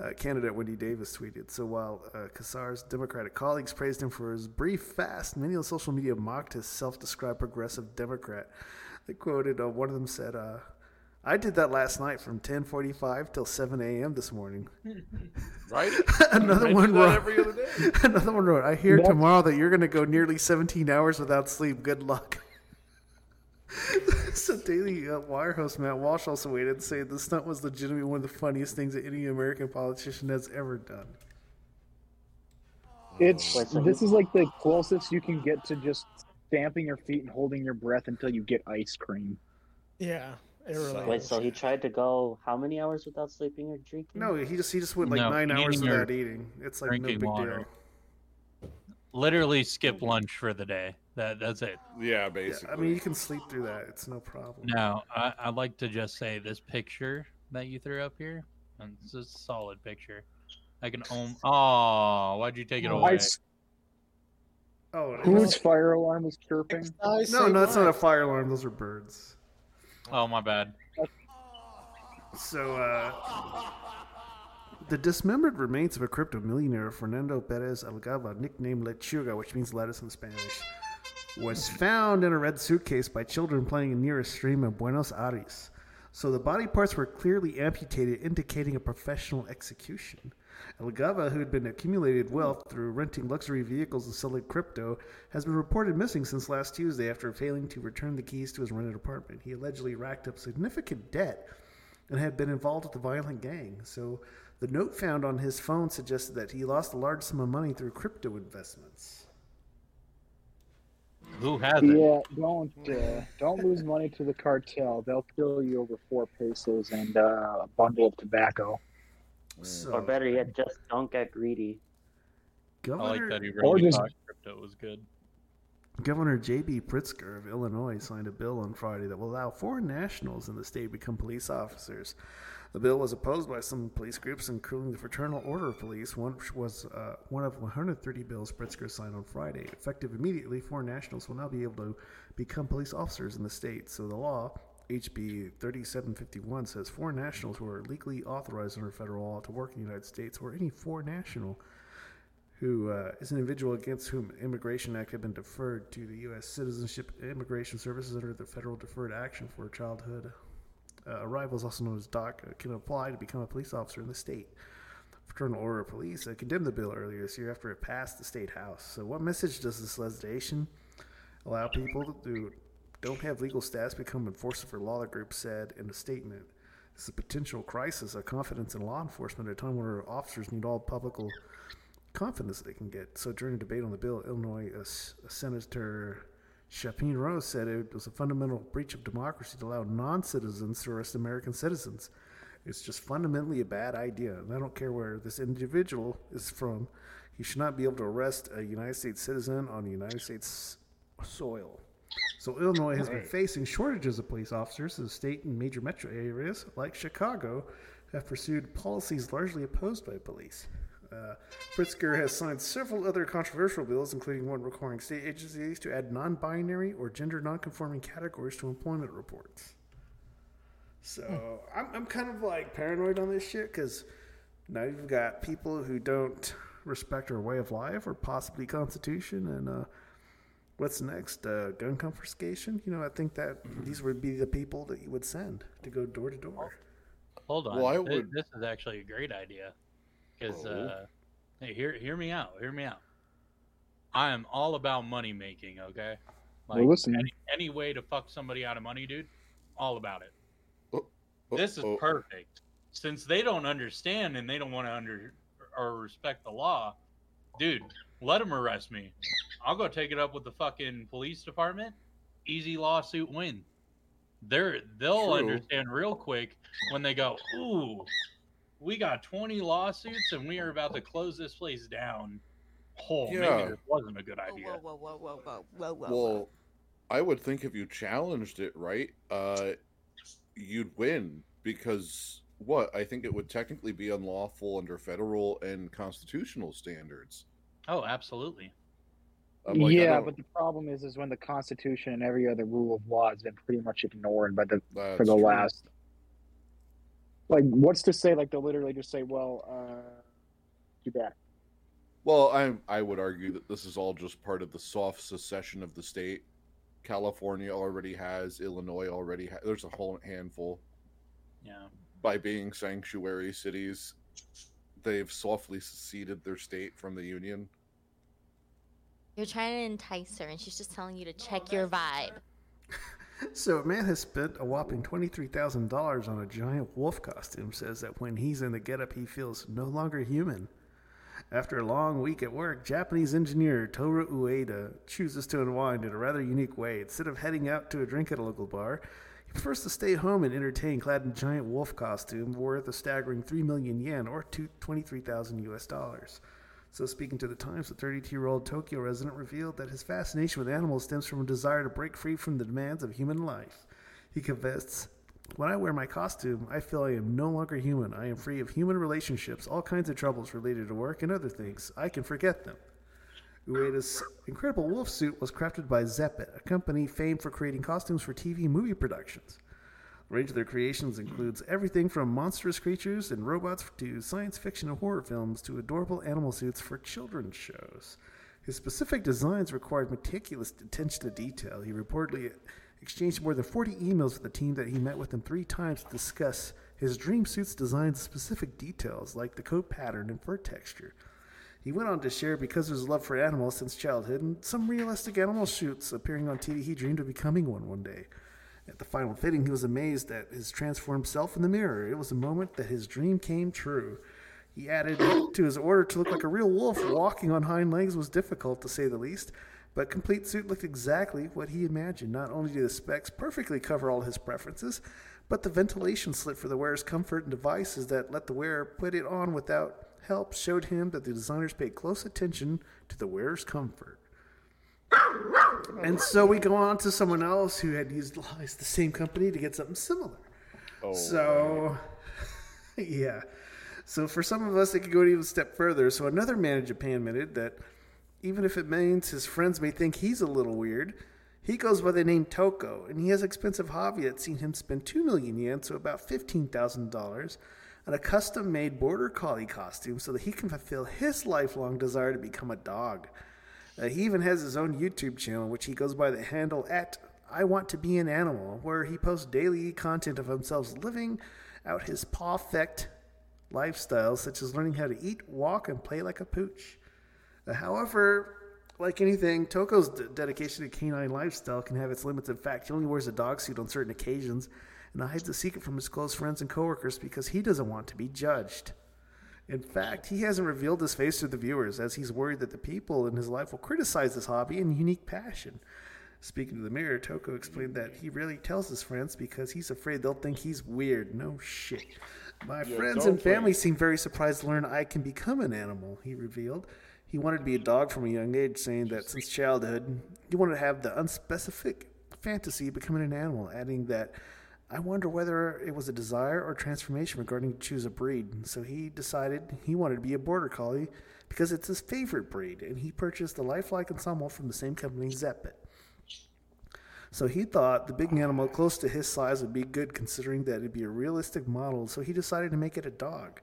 uh, candidate Wendy Davis tweeted. So while uh, Casar's Democratic colleagues praised him for his brief fast, many on social media mocked his self-described progressive Democrat. They quoted uh, one of them said, uh, "I did that last night from 10:45 till 7 a.m. this morning." Right? Another I one wrote. every other day. Another one wrote. I hear That's- tomorrow that you're going to go nearly 17 hours without sleep. Good luck. so Daily uh, Wire host Matt Walsh also waited and said the stunt was legitimately one of the funniest things that any American politician has ever done. It's this is like the closest you can get to just stamping your feet and holding your breath until you get ice cream. Yeah, it Wait, so he tried to go how many hours without sleeping or drinking? No, he just he just went like No, nine hours eating or without eating. It's like no drinking big water. deal. Literally skip lunch for the day. That that's it. Yeah, Yeah, basically. I mean, you can sleep through that. It's no problem. Now, I, I'd like to just say this picture that you threw up here, and it's a solid picture. I can own. Oh, why'd you take it away? Oh, it Whose was- fire alarm is chirping? no, no, that's not a fire alarm. Those are birds. Oh, my bad. So, uh, the dismembered remains of a crypto millionaire, Fernando Perez Algaba, nicknamed Lechuga, which means lettuce in Spanish, was found in a red suitcase by children playing near a stream in Buenos Aires. So the body parts were clearly amputated, indicating a professional execution. Algaba, who had been accumulated wealth through renting luxury vehicles and selling crypto, has been reported missing since last Tuesday after failing to return the keys to his rented apartment. He allegedly racked up significant debt and had been involved with a violent gang. So the note found on his phone suggested that he lost a large sum of money through crypto investments. Who has it? Yeah, don't uh, don't lose money to the cartel. They'll kill you over four pesos and uh, a bundle of tobacco. So, Or better yet, just don't get greedy. I like that he Or really just- thought crypto was good. Governor J.B. Pritzker of Illinois signed a bill on Friday that will allow foreign nationals in the state to become police officers. The bill was opposed by some police groups, including the Fraternal Order of Police, which was uh, one of 130 bills Pritzker signed on Friday. Effective immediately, foreign nationals will now be able to become police officers in the state. So the law, HB 3751, says foreign nationals who are legally authorized under federal law to work in the United States, or any foreign national who uh, is an individual against whom Immigration Act had been deferred to the U.S. Citizenship and Immigration Services under the Federal Deferred Action for Childhood uh, Arrivals, also known as DACA, can apply to become a police officer in the state. The fraternal Order of Police uh, condemned the bill earlier this year after it passed the state house. So, what message does this legislation allow people who don't have legal status become enforcers for law? The group said in a statement. Is a potential crisis of confidence in law enforcement at a time when our officers need all public confidence they can get. So during a debate on the bill, Illinois uh, S- Senator Chapin Rose said it was a fundamental breach of democracy to allow non-citizens to arrest American citizens. It's just fundamentally a bad idea, and I don't care where this individual is from. He should not be able to arrest a United States citizen on United States soil. So Illinois has been facing shortages of police officers. As the state and major metro areas, like Chicago, have pursued policies largely opposed by police. Uh, Pritzker has signed several other controversial bills, including one requiring state agencies to add non binary or gender non conforming categories to employment reports. So I'm, I'm kind of like paranoid on this shit because now you've got people who don't respect our way of life or possibly Constitution. And uh, what's next? Uh, gun confiscation? You know, I think that these would be the people that you would send to go door to door. Hold on. Well, I Thi- would- This is actually a great idea. Because, Oh. uh, hey, hear, hear me out. Hear me out. I am all about money making, okay? Well, listen. Any, any way to fuck somebody out of money, dude, all about it. oh, this is oh. perfect. Since they don't understand and they don't want to under or respect the law, dude, let them arrest me. I'll go take it up with the fucking police department. Easy lawsuit win. They're they'll True. understand real quick when they go, ooh, we got 20 lawsuits and we are about to close this place down. Oh, Yeah. maybe this wasn't a good idea. Whoa, whoa, whoa, whoa, whoa, whoa. Well, I would think if you challenged it, right, uh, you'd win because what? I think it would technically be unlawful under federal and constitutional standards. Oh, absolutely. Like, yeah, but the problem is, is when the Constitution and every other rule of law has been pretty much ignored by the for the true. last. Like, what's to say? Like, they'll literally just say, "Well, uh, too bad." Well, I I would argue that this is all just part of the soft secession of the state. California already has, Illinois already has. There's a whole handful. Yeah. By being sanctuary cities, they've softly seceded their state from the union. You're trying to entice her, and she's just telling you to check your vibe. So, a man has spent a whopping $23,000 on a giant wolf costume, says that when he's in the getup, he feels no longer human. After a long week at work, Japanese engineer Toru Ueda chooses to unwind in a rather unique way. Instead of heading out to a drink at a local bar, he prefers to stay home and entertain clad in giant wolf costume worth a staggering 3 million yen or 23,000 US dollars. So, speaking to the Times, the 32 year old Tokyo resident revealed that his fascination with animals stems from a desire to break free from the demands of human life. He confessed, When I wear my costume, I feel I am no longer human. I am free of human relationships, all kinds of troubles related to work and other things. I can forget them. Ueda's incredible wolf suit was crafted by Zeppet, a company famed for creating costumes for TV movie productions. Range of their creations includes everything from monstrous creatures and robots to science fiction and horror films to adorable animal suits for children's shows. His specific designs required meticulous attention to detail. He reportedly exchanged more than 40 emails with the team that he met with them three times to discuss his dream suit's design specific details like the coat pattern and fur texture. He went on to share because of his love for animals since childhood and some realistic animal shoots appearing on TV, he dreamed of becoming one one day. At the final fitting, he was amazed at his transformed self in the mirror. It was a moment that his dream came true. He added to his order to look like a real wolf walking on hind legs was difficult to say the least, but complete suit looked exactly what he imagined. Not only did the specs perfectly cover all his preferences, but the ventilation slit for the wearer's comfort and devices that let the wearer put it on without help showed him that the designers paid close attention to the wearer's comfort. And so we go on to someone else who had used lies the same company to get something similar. Oh, so, yeah. So for some of us, it could go even a step further. So another man in Japan admitted that even if it means his friends may think he's a little weird, he goes by the name Toco, and he has an expensive hobby that's seen him spend 2 million yen, so about $15,000, on a custom made border collie costume so that he can fulfill his lifelong desire to become a dog. Uh, he even has his own YouTube channel, which he goes by the handle at I Want to Be an Animal, where he posts daily content of himself living out his perfect lifestyle, such as learning how to eat, walk, and play like a pooch. Uh, however, like anything, Toco's d- dedication to canine lifestyle can have its limits. In fact, he only wears a dog suit on certain occasions and hides the secret from his close friends and coworkers because he doesn't want to be judged. In fact, he hasn't revealed his face to the viewers as he's worried that the people in his life will criticize his hobby and unique passion. Speaking to the mirror, Toco explained that he rarely tells his friends because he's afraid they'll think he's weird. No shit. My Yeah, friends and family seem very surprised to learn I can become an animal, he revealed. He wanted to be a dog from a young age, saying that since childhood, he wanted to have the unspecific fantasy of becoming an animal, adding that I wonder whether it was a desire or transformation regarding to choose a breed. So he decided he wanted to be a border collie because it's his favorite breed, and he purchased the lifelike ensemble from the same company, Zeppet. So he thought the big animal close to his size would be good, considering that it'd be a realistic model. So he decided to make it a dog.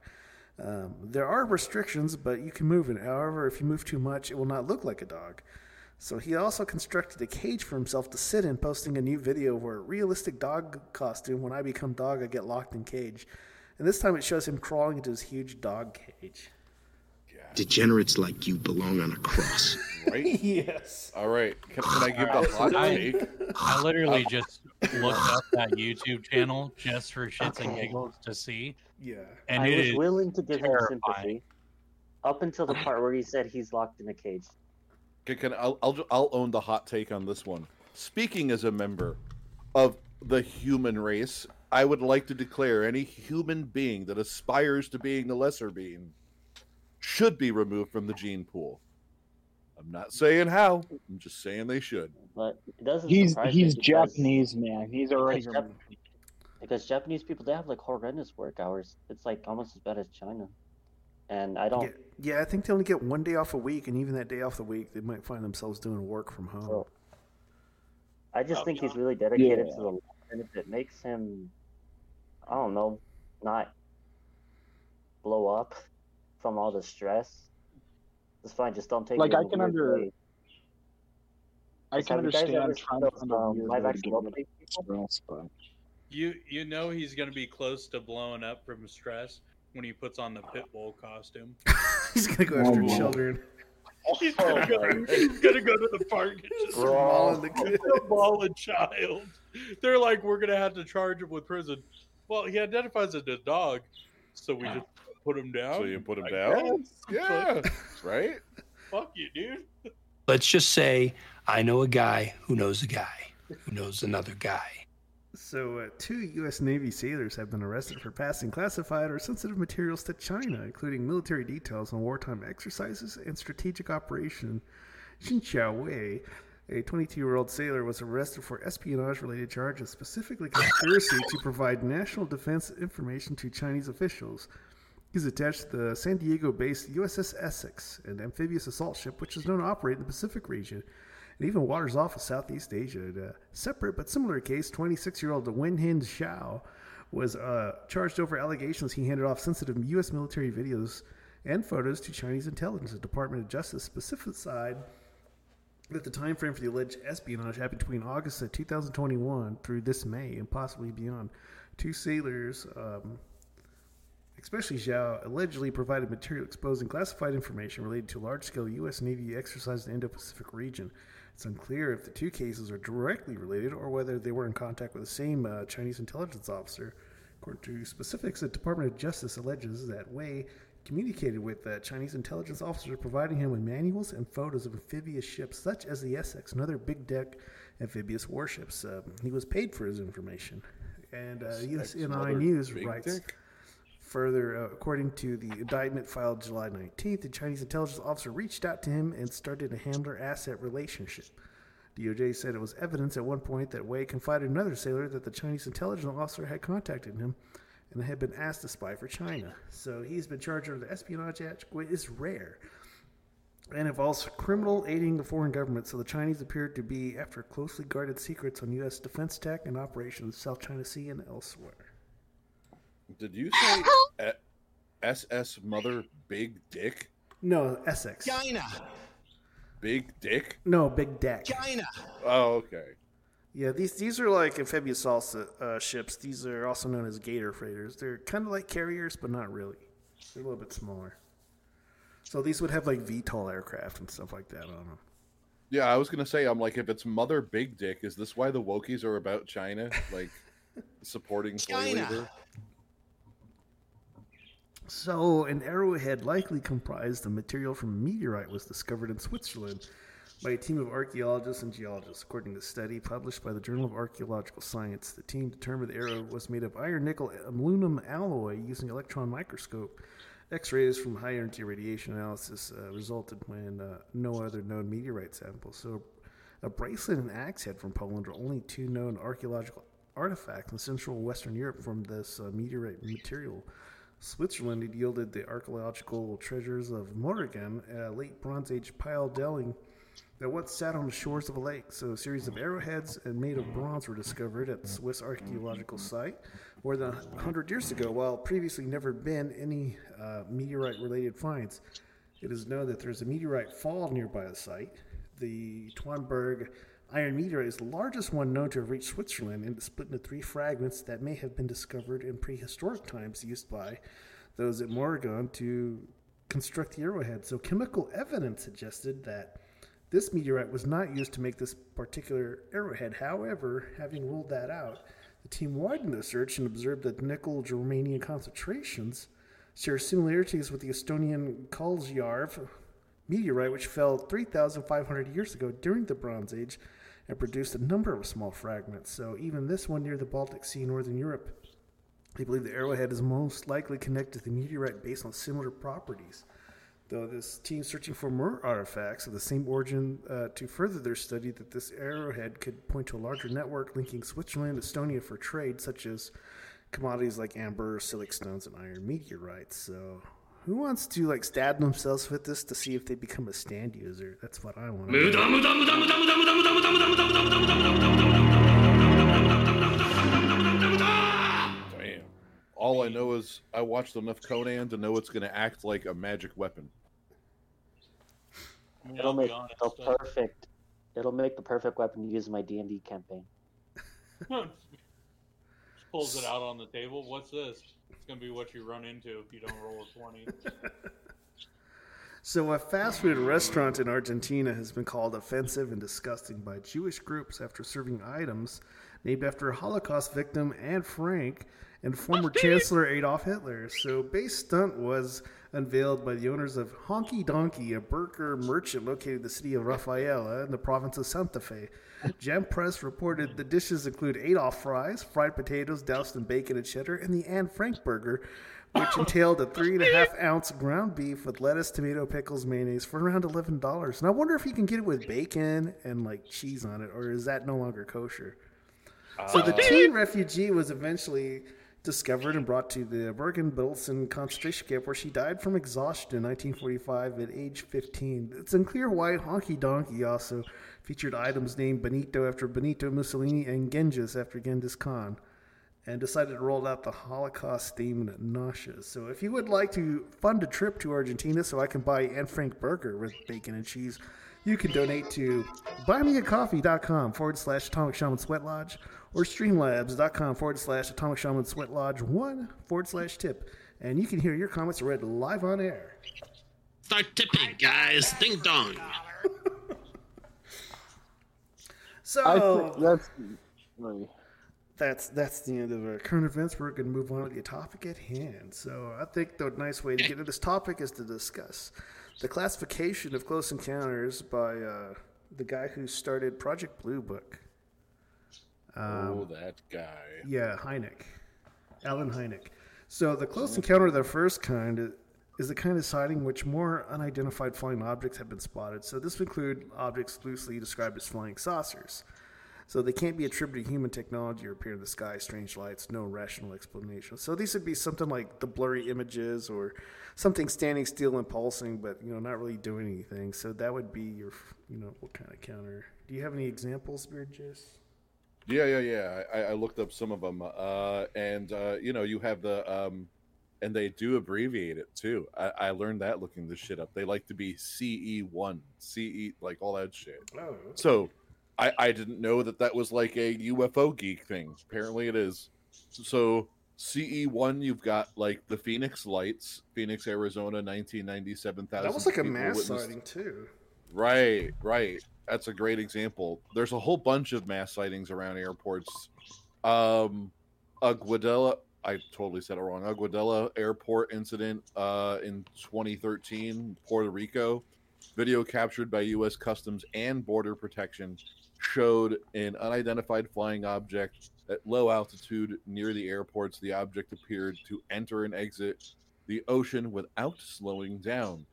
Um, there are restrictions, but you can move it. However, if you move too much, it will not look like a dog. So he also constructed a cage for himself to sit in, posting a new video where a realistic dog costume. When I become dog, I get locked in cage. And this time it shows him crawling into his huge dog cage. Degenerates like you belong on a cross. Right? yes. All right. Can, can I give the hot I- take? I literally Uh, just looked up that YouTube channel just for shits and giggles to see. Yeah. And I it was is willing to give him sympathy up until the part where he said he's locked in a cage. Can, can I'll, I'll I'll own the hot take on this one. Speaking as a member of the human race, I would like to declare any human being that aspires to being the lesser being should be removed from the gene pool. I'm not saying how. I'm just saying they should. But it doesn't. He's surprise me he's Japanese, man. He's already because, Jap- because Japanese people they have like horrendous work hours. It's like almost as bad as China, and I don't. Yeah, yeah, I think they only get one day off a week, and even that day off the week, they might find themselves doing work from home. I Oh, just think he's really dedicated Yeah. to the. And if it makes him, I don't know, not blow up from all the stress, it's fine. Just don't take Like, it in can under- way. I can have you guys ever understand trying to find a um, weird live way to action get rid roleplay of stress, but You you know he's gonna be close to blowing up from stress when he puts on the pit bull costume. He's gonna go after Oh, children. He's gonna, oh, go, he's gonna go to the park and just Maul the kid. maul a child. They're like, we're gonna have to charge him with prison. Well, he identifies as a dog, so we just put him down. So you put him I down? guess. Yeah, right. Fuck you, dude. Let's just say I know a guy who knows a guy who knows another guy. So, uh, two U.S. Navy sailors have been arrested for passing classified or sensitive materials to China, including military details on wartime exercises and strategic operation. Xin Wei. a 22-year-old sailor, was arrested for espionage-related charges, specifically conspiracy to provide national defense information to Chinese officials. He's attached to the San Diego-based USS Essex, an amphibious assault ship which is known to operate in the Pacific region and even waters off of Southeast Asia. A separate but similar case, 26-year-old Wen Hin Xiao was uh, charged over allegations he handed off sensitive U.S. military videos and photos to Chinese intelligence. The Department of Justice specified that the time frame for the alleged espionage happened between August of 2021 through this May and possibly beyond. Two sailors, um, especially Zhao, allegedly provided material exposing classified information related to large-scale U.S. Navy exercises in the Indo-Pacific region. It's unclear if the two cases are directly related or whether they were in contact with the same uh, Chinese intelligence officer. According to specifics, the Department of Justice alleges that Wei communicated with uh, Chinese intelligence officer, providing him with manuals and photos of amphibious ships such as the Essex and other big deck amphibious warships. Uh, he was paid for his information. And uh, USNI News writes. dick? Further, uh, according to the indictment filed July 19th, the Chinese intelligence officer reached out to him and started a handler asset relationship. DOJ said it was evidence at one point that Wei confided another sailor that the Chinese intelligence officer had contacted him and had been asked to spy for China. So he's been charged under the Espionage Act, which is rare and involves criminal aiding the foreign government. So the Chinese appeared to be after closely guarded secrets on U.S. defense tech and operations in South China Sea and elsewhere. Did you say SS Mother Big Dick? No, Essex. China. Big Dick? No, Big Deck. China. Oh, okay. Yeah, these these are like amphibious salsa uh, ships. These are also known as gator freighters. They're kind of like carriers, but not really. They're a little bit smaller. So these would have like VTOL aircraft and stuff like that on them. Yeah, I was gonna say, I'm like, if it's Mother Big Dick, is this why the Wokies are about China, like supporting soy China. So, an arrowhead likely comprised of material from a meteorite was discovered in Switzerland by a team of archaeologists and geologists. According to a study published by the Journal of Archaeological Science, the team determined the arrow was made of iron nickel aluminum alloy using electron microscope. X-rays from high energy radiation analysis uh, resulted when uh, no other known meteorite samples. So, a bracelet and axe head from Poland are only two known archaeological artifacts in Central Western Europe from this uh, meteorite material. Switzerland had yielded the archaeological treasures of Mörigen, a late Bronze Age pile dwelling that once sat on the shores of a lake. So, a series of arrowheads and made of bronze were discovered at the Swiss archaeological site more than 100 years ago, while previously never been any uh, meteorite related finds. It is known that there's a meteorite fall nearby the site. The Twannberg iron meteorite is the largest one known to have reached Switzerland and is split into three fragments that may have been discovered in prehistoric times used by those at Mörigen to construct the arrowhead. So, chemical evidence suggested that this meteorite was not used to make this particular arrowhead. However, having ruled that out, the team widened the search and observed that nickel germanium concentrations share similarities with the Estonian Kaalijärv meteorite, which fell 3,500 years ago during the Bronze Age and produced a number of small fragments. So, even this one near the Baltic Sea, Northern Europe, they believe the arrowhead is most likely connected to the meteorite based on similar properties. Though this team searching for more artifacts of the same origin uh, to further their study that this arrowhead could point to a larger network linking Switzerland and Estonia for trade, such as commodities like amber, silic stones, and iron meteorites. So, who wants to like stab themselves with this to see if they become a stand user? That's what I want. Damn. All I know is I watched enough Conan to know it's gonna act like a magic weapon. It'll make the perfect. It'll make the perfect weapon to use in my D and D campaign. Just pulls it out on the table. What's this? It's gonna be what you run into if you don't roll a twenty. So, a fast food restaurant in Argentina has been called offensive and disgusting by Jewish groups after serving items named after a Holocaust victim Anne Frank and former Chancellor Adolf Hitler. So, base stunt was unveiled by the owners of Honky Donkey, a burger merchant located in the city of Rafaela in the province of Santa Fe. Jam Press reported the dishes include Adolf fries, fried potatoes doused in bacon and cheddar, and the Anne Frank burger, which oh, entailed a three and a half ounce ground beef with lettuce, tomato, pickles, mayonnaise for around eleven dollars. And I wonder if you can get it with bacon and like cheese on it, or is that no longer kosher? So the oh. teen refugee was eventually discovered and brought to the Bergen-Belsen concentration camp, where she died from exhaustion in 1945 at age 15. It's unclear why Honky Donkey also featured items named Benito after Benito Mussolini and Genghis after Genghis Khan, and decided to roll out the Holocaust-themed nausea. So if you would like to fund a trip to Argentina so I can buy Anne Frank burger with bacon and cheese, you can donate to buymeacoffee.com forward slash Atomic Shaman Sweat Lodge or streamlabs.com forward slash Atomic Shaman Sweat Lodge 1 forward slash tip. And you can hear your comments read live on air. Start tipping, guys. Ding dong. So I that's that's that's the end of our current events. We're going to move on to the topic at hand. So I think the nice way to get into this topic is to discuss the classification of close encounters by uh, the guy who started Project Blue Book. oh, Um, that guy. Yeah, Hynek, Allen Hynek. So the close encounter of the first kind is the kind of sighting which more unidentified flying objects have been spotted. So this would include objects loosely described as flying saucers. So they can't be attributed to human technology or appear in the sky, strange lights, no rational explanation. So these would be something like the blurry images or something standing still and pulsing, but you know, not really doing anything. So that would be your, you know, what kind of counter? Do you have any examples, Beard Juice? Yeah, yeah, yeah. I, I looked up some of them, uh, and uh, you know, you have the, um, and they do abbreviate it too. I, I learned that looking this shit up. They like to be CE one, CE, like all that shit. Oh, So, I I didn't know that that was like a UFO geek thing. Apparently, it is. So CE one, you've got like the Phoenix Lights, Phoenix, Arizona, nineteen ninety seven thousand. That was like a mass sighting too. Right, right. That's a great example. There's a whole bunch of mass sightings around airports. Um, Aguadilla, I totally said it wrong. Aguadilla Airport incident uh, in 2013, Puerto Rico. Video captured by U.S. Customs and Border Protection showed an unidentified flying object at low altitude near the airports. The object appeared to enter and exit the ocean without slowing down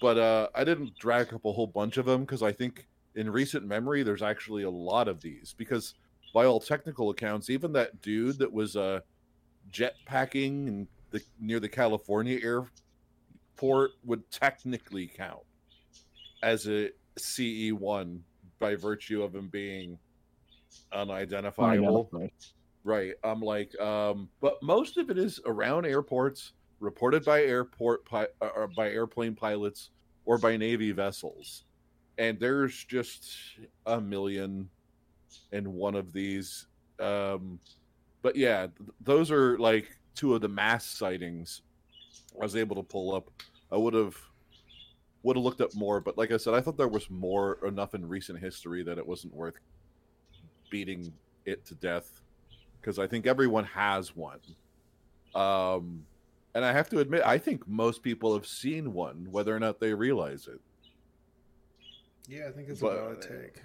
but uh, I didn't drag up a whole bunch of them because I think in recent memory there's actually a lot of these because by all technical accounts, even that dude that was uh, jetpacking in the near the California airport would technically count as a CE one by virtue of him being unidentifiable. Right. I'm like, um, but most of it is around airports, reported by airport pi- uh, or by airplane pilots or by Navy vessels, and there's just a million and one of these. Um, but yeah, those are like two of the mass sightings I was able to pull up. I would have would have looked up more, but like I said, I thought there was more enough in recent history that it wasn't worth beating it to death because I think everyone has one. Um, and I have to admit, I think most people have seen one, whether or not they realize it. Yeah, I think it's But- about a take.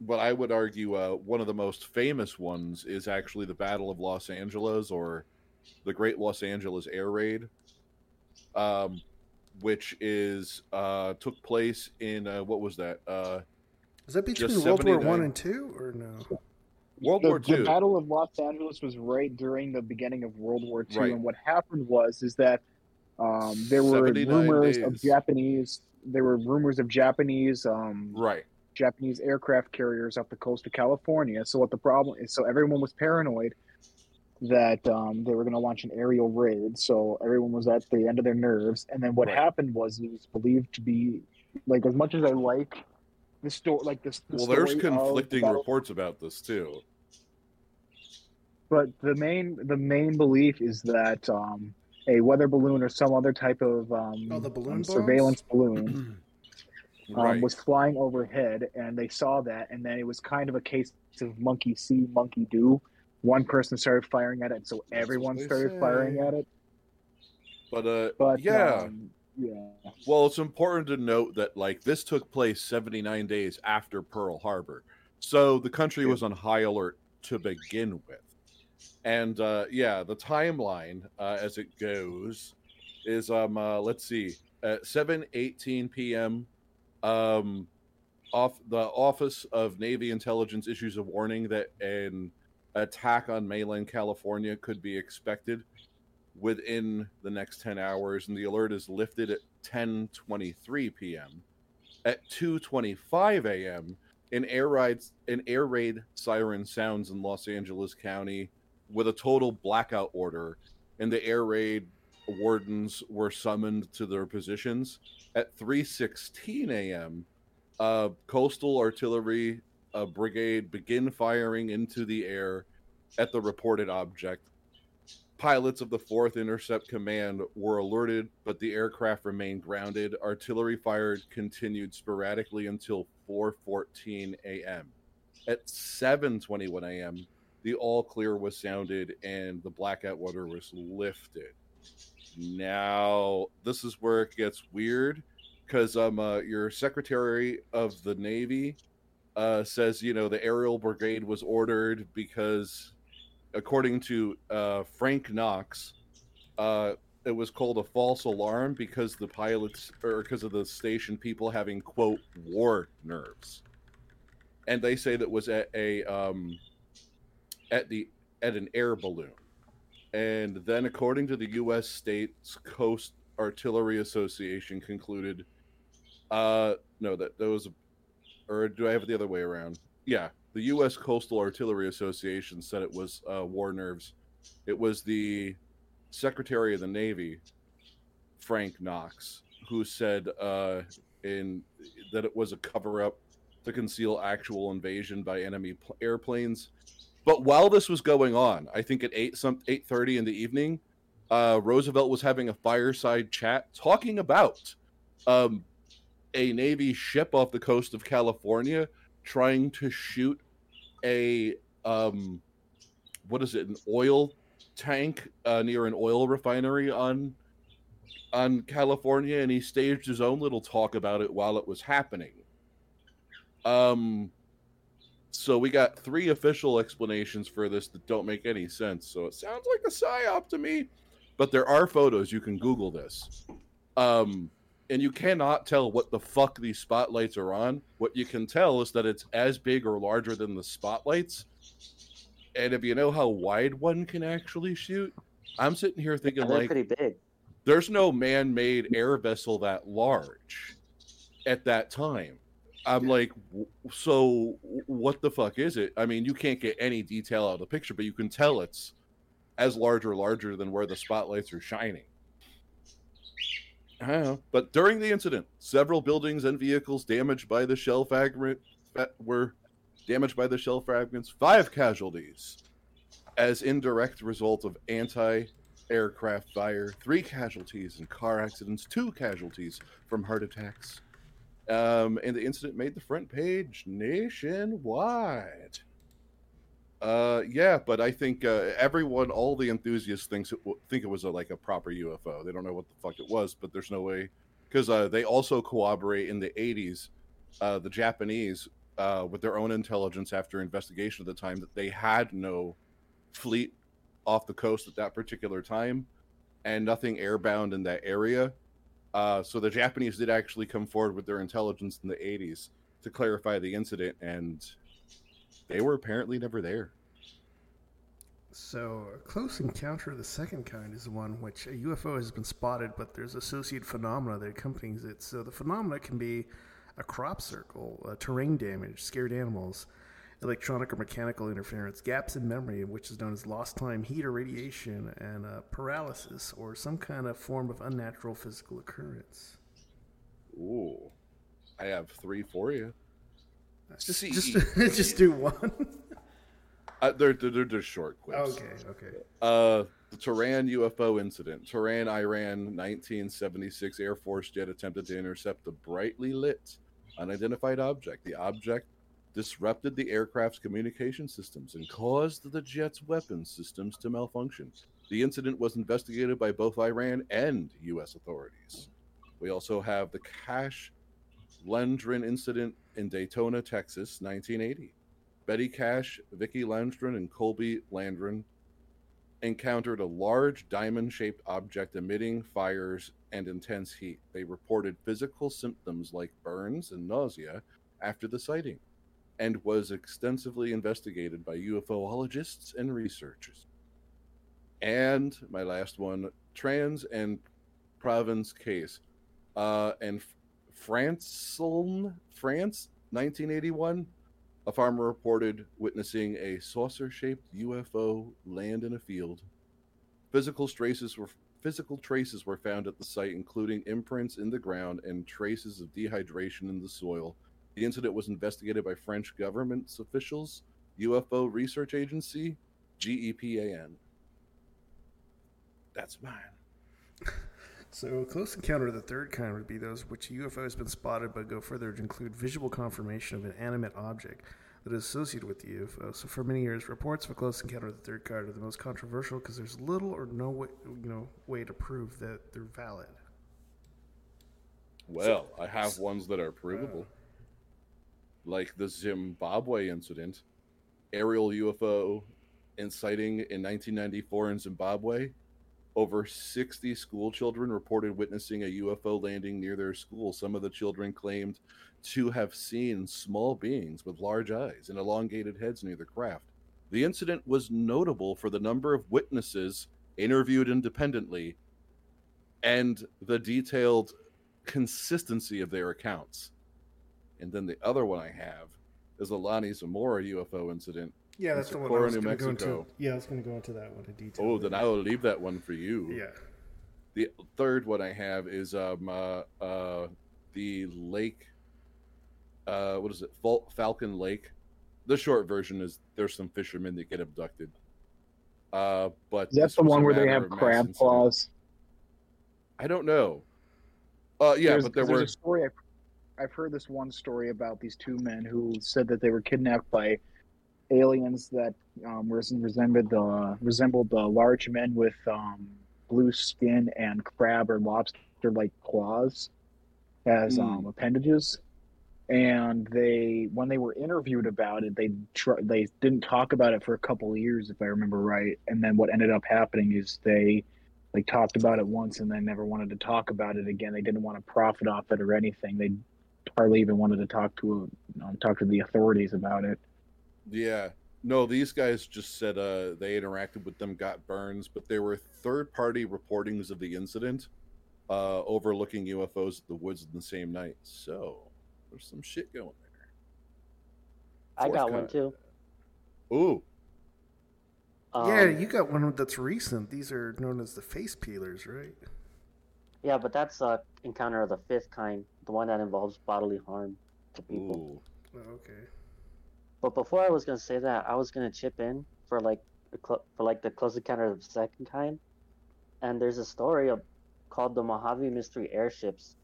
But I would argue uh, one of the most famous ones is actually the Battle of Los Angeles or the Great Los Angeles Air Raid, um, which is uh, took place in uh, what was that? Uh, Is that between just World War One and Two, or no? World the, War the Battle of Los Angeles was right during the beginning of World War II, Right. and what happened was is that um, there were 79 rumors of. Japanese. There were rumors of Japanese, um, right, Japanese aircraft carriers off the coast of California. So what the problem is? So everyone was paranoid that um, they were going to launch an aerial raid. So everyone was at the end of their nerves. And then what Right. happened was it was believed to be like as much as I like the story, like this. The well, there's story the conflicting Battle- reports about this too. But the main the main belief is that um, a weather balloon or some other type of um, Oh, the balloon um, surveillance balloon um, Right. was flying overhead, and they saw that, and then it was kind of a case of monkey see, monkey do. One person started firing at it, so everyone started firing at it. But uh, But yeah. um, yeah, Well, it's important to note that like this took place 79 days after Pearl Harbor. So the country was on high alert to begin with. And uh yeah, the timeline uh as it goes is um uh let's see, at 7:18 p.m. um off the Office of Navy Intelligence issues a warning that an attack on mainland California could be expected within the next 10 hours and the alert is lifted at 10:23 p.m. At 2:25 a.m., an air raid an air raid siren sounds in Los Angeles County with a total blackout order and the air raid wardens were summoned to their positions at 3:16 a.m. Uh, coastal artillery uh, brigade begin firing into the air at the reported object Pilots of the 4th Intercept Command were alerted, but the aircraft remained grounded. Artillery fire continued sporadically until 4:14 a.m. At 7:21 a.m., the all clear was sounded and the blackout order was lifted. Now, this is where it gets weird because um, uh, your Secretary of the Navy uh, says, you know, the aerial brigade was ordered because according to uh, Frank Knox, uh, it was called a false alarm because the pilots or because of the station people having quote war nerves, and they say that was at a um, at the at an air balloon, and then according to the U.S. States Coast Artillery Association concluded, uh, no, that that was, or do I have it the other way around? Yeah, the U.S. Coastal Artillery Association said it was uh, war nerves. It was the Secretary of the Navy, Frank Knox, who said uh, in that it was a cover up to conceal actual invasion by enemy pl- airplanes. But while this was going on, I think at eight some eight thirty in the evening, uh, Roosevelt was having a fireside chat talking about um, a Navy ship off the coast of California trying to shoot a um, what is it? An oil tank uh, near an oil refinery on on California, and he staged his own little talk about it while it was happening. Um, so we got three official explanations for this that don't make any sense. So it sounds like a psyop to me, but there are photos. You can Google this. Um, and you cannot tell what the fuck these spotlights are on. What you can tell is that it's as big or larger than the spotlights. And if you know how wide one can actually shoot, I'm sitting here thinking they're like pretty big. there's no man-made air vessel that large at that time. I'm like, so what the fuck is it? I mean, you can't get any detail out of the picture, but you can tell it's as large or larger than where the spotlights are shining. I don't know. But during the incident, several buildings and vehicles damaged by the shell fragment were damaged by the shell fragments. Five casualties as indirect result of anti-aircraft fire. Three casualties in car accidents. Two casualties from heart attacks. Um, and the incident made the front page nationwide. Uh, yeah, but I think uh, everyone, all the enthusiasts, thinks it w- think it was a, like a proper UFO. They don't know what the fuck it was, but there's no way because uh, they also corroborate in the 80s, uh, the Japanese, uh, with their own intelligence after investigation at the time, that they had no fleet off the coast at that particular time, and nothing airbound in that area. Uh, so the Japanese did actually come forward with their intelligence in the 80s to clarify the incident, and they were apparently never there. So, a close encounter of the second kind is one which a UFO has been spotted, but there's associated phenomena that accompanies it. So, the phenomena can be a crop circle, uh, terrain damage, scared animals, electronic or mechanical interference, gaps in memory, which is known as lost time, heat or radiation, and uh, paralysis, or some kind of form of unnatural physical occurrence. Ooh, I have three for you. Just, just, just do one. Uh, they're, they're they're just short quips. Okay, okay. Uh, the Tehran UFO incident. Tehran, Iran, 1976 Air Force jet attempted to intercept a brightly lit, unidentified object. The object disrupted the aircraft's communication systems and caused the jet's weapon systems to malfunction. The incident was investigated by both Iran and U.S. authorities. We also have the Cash Landrum incident in Daytona, Texas, 1980. Betty Cash, Vicky Landrum, and Colby Landrum encountered a large diamond shaped object emitting fires and intense heat. They reported physical symptoms like burns and nausea after the sighting and was extensively investigated by UFOologists and researchers. And my last one trans and province case. Uh, and France, France, 1981, a farmer reported witnessing a saucer-shaped UFO land in a field. Physical traces were physical traces were found at the site, including imprints in the ground and traces of dehydration in the soil. The incident was investigated by French government officials, UFO Research Agency, GEPAN. That's mine. So, a close encounter of the third kind would be those which a UFO has been spotted but go further to include visual confirmation of an animate object that is associated with the UFO. So, for many years, reports of a close encounter of the third kind are the most controversial because there's little or no way, you know, way to prove that they're valid. Well, I have ones that are provable. Like the Zimbabwe incident, Ariel UFO inciting in 1994 in Zimbabwe. over 60 school children reported witnessing a UFO landing near their school. Some of the children claimed to have seen small beings with large eyes and elongated heads near the craft. The incident was notable for the number of witnesses interviewed independently and the detailed consistency of their accounts. And then the other one I have is the Lonnie Zamora UFO incident. Yeah, in that's the one I Socorro, was New going to go Mexico. into. Yeah, I was going to go into that one in detail. Oh, then I will leave that one for you. Yeah. The third one I have is um uh, uh the lake. Uh, what is it? Fal- Falcon Lake. The short version is there's some fishermen that get abducted. Uh, but that's the one where they have crab claws? I don't know. Uh, yeah, There's- but there there's were a story. I've, I've heard this one story about these two men who said that they were kidnapped by aliens that um, resembled the resembled the large men with um, blue skin and crab or lobster-like claws as Hmm. um, appendages. And they, when they were interviewed about it, they tr- they didn't talk about it for a couple of years, if I remember right. And then what ended up happening is they like talked about it once and then never wanted to talk about it again. They didn't want to profit off it or anything. They hardly even wanted to talk to um, talk to the authorities about it. Yeah. No, these guys just said uh, they interacted with them, got burns, but there were third party reportings of the incident uh, overlooking UFOs at the woods in the same night. So there's some shit going there. I got Fourth one too. Ooh. yeah, Um, you got one that's recent. These are known as the face peelers, right? Yeah, but that's a encounter of the fifth kind, the one that involves bodily harm to people. Oh, okay. But before I was gonna say that, I was gonna chip in for like cl- for like the close encounter of the second kind, and there's a story of, called the Mojave Mystery Airships.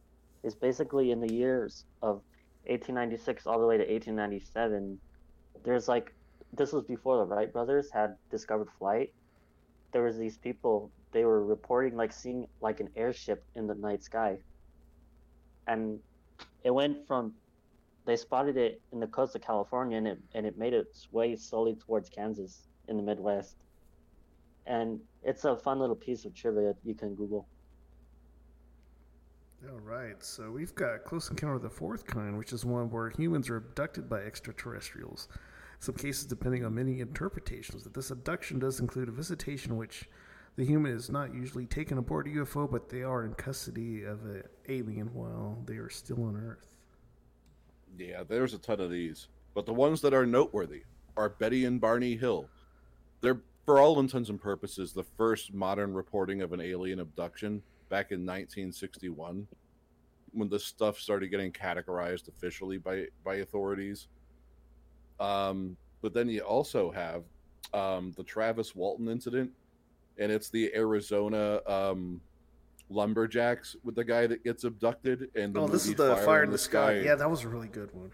It's basically in the years of 1896 all the way to 1897. There's like this was before the Wright brothers had discovered flight. There was these people they were reporting like seeing like an airship in the night sky, and it went from they spotted it in the coast of California and it and it made its way slowly towards Kansas in the Midwest. And it's a fun little piece of trivia you can Google. All right, so we've got Close Encounter of the Fourth Kind, which is one where humans are abducted by extraterrestrials. Some cases, depending on many interpretations, that this abduction does include a visitation which the human is not usually taken aboard a UFO, but they are in custody of an alien while they are still on Earth. Yeah, there's a ton of these. But the ones that are noteworthy are Betty and Barney Hill. They're, for all intents and purposes, the first modern reporting of an alien abduction back in 1961 when this stuff started getting categorized officially by, by authorities. Um, but then you also have um, the Travis Walton incident, and it's the Arizona um, lumberjacks with the guy that gets abducted. And the oh, this is the Fire, in the Sky. Yeah, that was a really good one.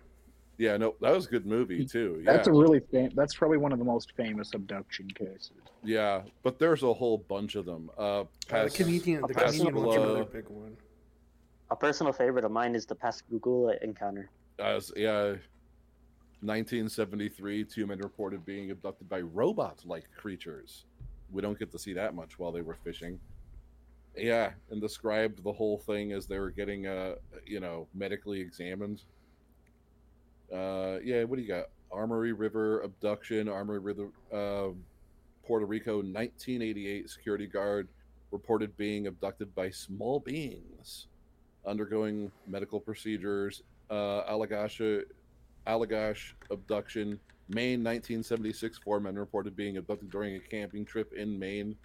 Yeah, no, that was a good movie too. Yeah, That's a really fam- that's probably one of the most famous abduction cases. yeah, but there's a whole bunch of them. Uh, Uh, the Canadian, the Canadian one's another big one. A personal favorite of mine is the Pascagoula encounter. As yeah, 1973, two men reported being abducted by robot-like creatures. We don't get to see that much while they were fishing. Yeah, and described the whole thing as they were getting, uh, you know, medically examined. Uh, yeah, what do you got? Armory River abduction, Armory River, uh, Puerto Rico, 1988 security guard reported being abducted by small beings undergoing medical procedures. Uh, Allagash, Allagash abduction, Maine, 1976. Four men reported being abducted during a camping trip in Maine.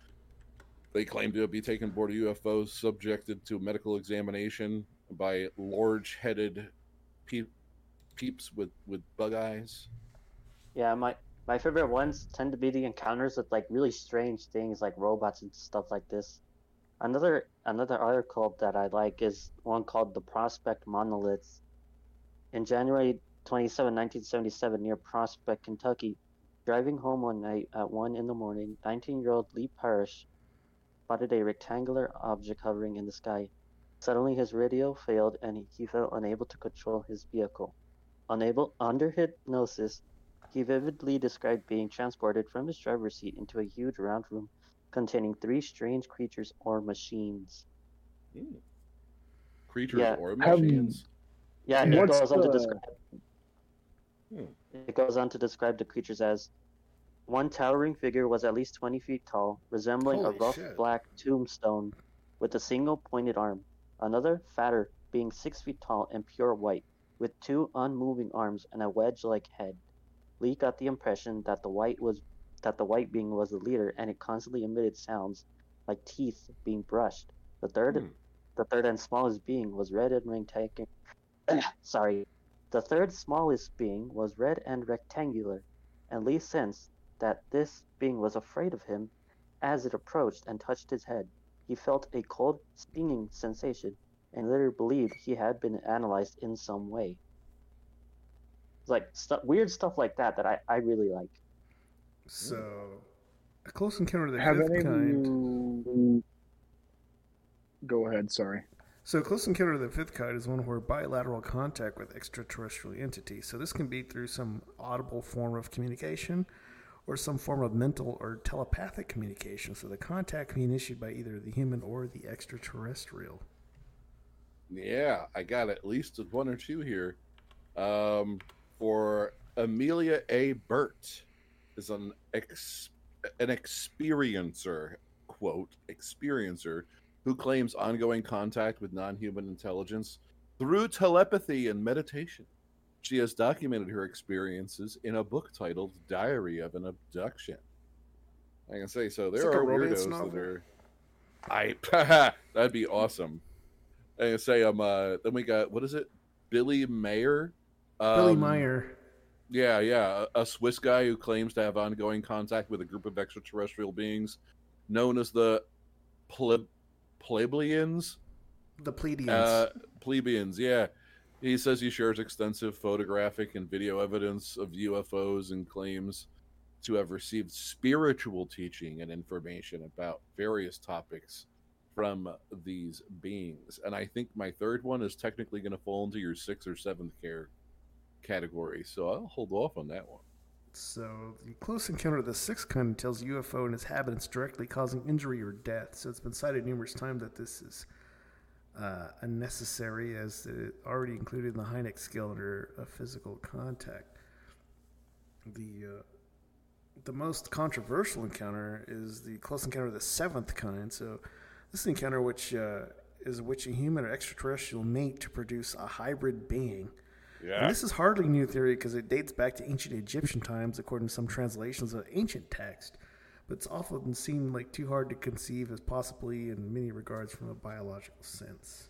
They claimed to be taken aboard a UFO, subjected to medical examination by large-headed pe- peeps with, with bug eyes. Yeah, my my favorite ones tend to be the encounters with like really strange things like robots and stuff like this. Another another article that I like is one called The Prospect Monoliths. In January 27, 1977, near Prospect, Kentucky, driving home one night at 1 in the morning, 19-year-old Lee Parrish spotted a rectangular object hovering in the sky. Suddenly his radio failed and he felt unable to control his vehicle. Unable under hypnosis, he vividly described being transported from his driver's seat into a huge round room containing three strange creatures or machines. Creatures Yeah. or Um, machines. Yeah, and it What's goes on to describe. Hmm. It goes on to describe the creatures as one towering figure was at least 20 feet tall, resembling Holy a rough shit. black tombstone with a single pointed arm. Another, fatter, being six feet tall and pure white, with two unmoving arms and a wedge-like head. Lee got the impression that the white was that the white being was the leader, and it constantly emitted sounds like teeth being brushed. The third, Hmm. the third and smallest being was red and rectangular. Sorry, the third smallest being was red and rectangular, and Lee sensed that this being was afraid of him as it approached and touched his head. He felt a cold, stinging sensation and later believed he had been analyzed in some way. Like stu- weird stuff like that that I, I really like. So, a close encounter of the Have fifth any kind. you? Go ahead. Sorry. So, close encounter of the fifth kind is one where bilateral contact with extraterrestrial entities. So, this can be through some audible form of communication or some form of mental or telepathic communication. So, the contact can be initiated by either the human or the extraterrestrial. Yeah, I got at least one or two here. Um, for Amelia A. Burt is an ex an experiencer quote experiencer who claims ongoing contact with non-human intelligence through telepathy and meditation. She has documented her experiences in a book titled "Diary of an Abduction." I can say so. There are weirdos novel. that are. I that'd be awesome. I can say um. Uh, then we got what is it? Billy Meier. Billy Um, Meier. Yeah, yeah, a, a Swiss guy who claims to have ongoing contact with a group of extraterrestrial beings known as the ple- plebeians. The plebeians. Uh, plebeians, yeah. He says he shares extensive photographic and video evidence of UFOs and claims to have received spiritual teaching and information about various topics from these beings. And I think my third one is technically going to fall into your sixth or seventh care category, so I'll hold off on that one. So, the close encounter of the sixth kind tells UFO and its habitants directly causing injury or death. So, it's been cited numerous times that this is uh, unnecessary as it already included in the Hynek scale under a physical contact. The uh, the most controversial encounter is the close encounter of the seventh kind. So, this encounter which uh, is which a human or extraterrestrial mate to produce a hybrid being. Yeah. And this is hardly new theory because it dates back to ancient Egyptian times, according to some translations of ancient text. But it's often seemed like too hard to conceive as possibly, in many regards, from a biological sense.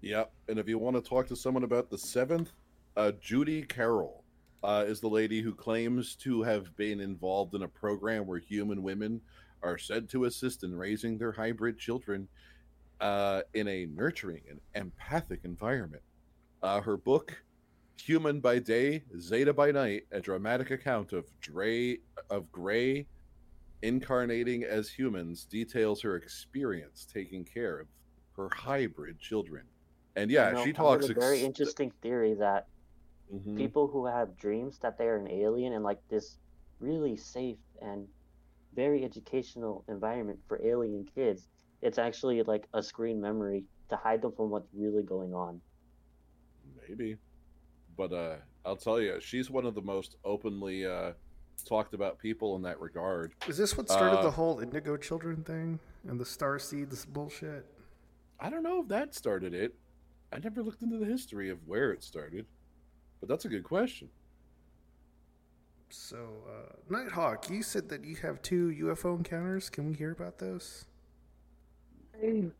Yep. And if you want to talk to someone about the seventh, uh, Judy Carroll uh, is the lady who claims to have been involved in a program where human women are said to assist in raising their hybrid children uh, in a nurturing and empathic environment. Uh, her book, Human by Day, Zeta by Night, a dramatic account of Dre of Gray incarnating as humans, details her experience taking care of her hybrid children. And yeah, You know, she talks. a very ex- interesting theory that Mhm. people who have dreams that they're an alien in like this really safe and very educational environment for alien kids, it's actually like a screen memory to hide them from what's really going on. Maybe. But uh I'll tell you, she's one of the most openly uh talked about people in that regard. Is this what started Uh, the whole indigo children thing and the star seeds bullshit? I don't know if that started it. I never looked into the history of where it started. But that's a good question. So, uh, Nighthawk, you said that you have two UFO encounters. Can we hear about those? I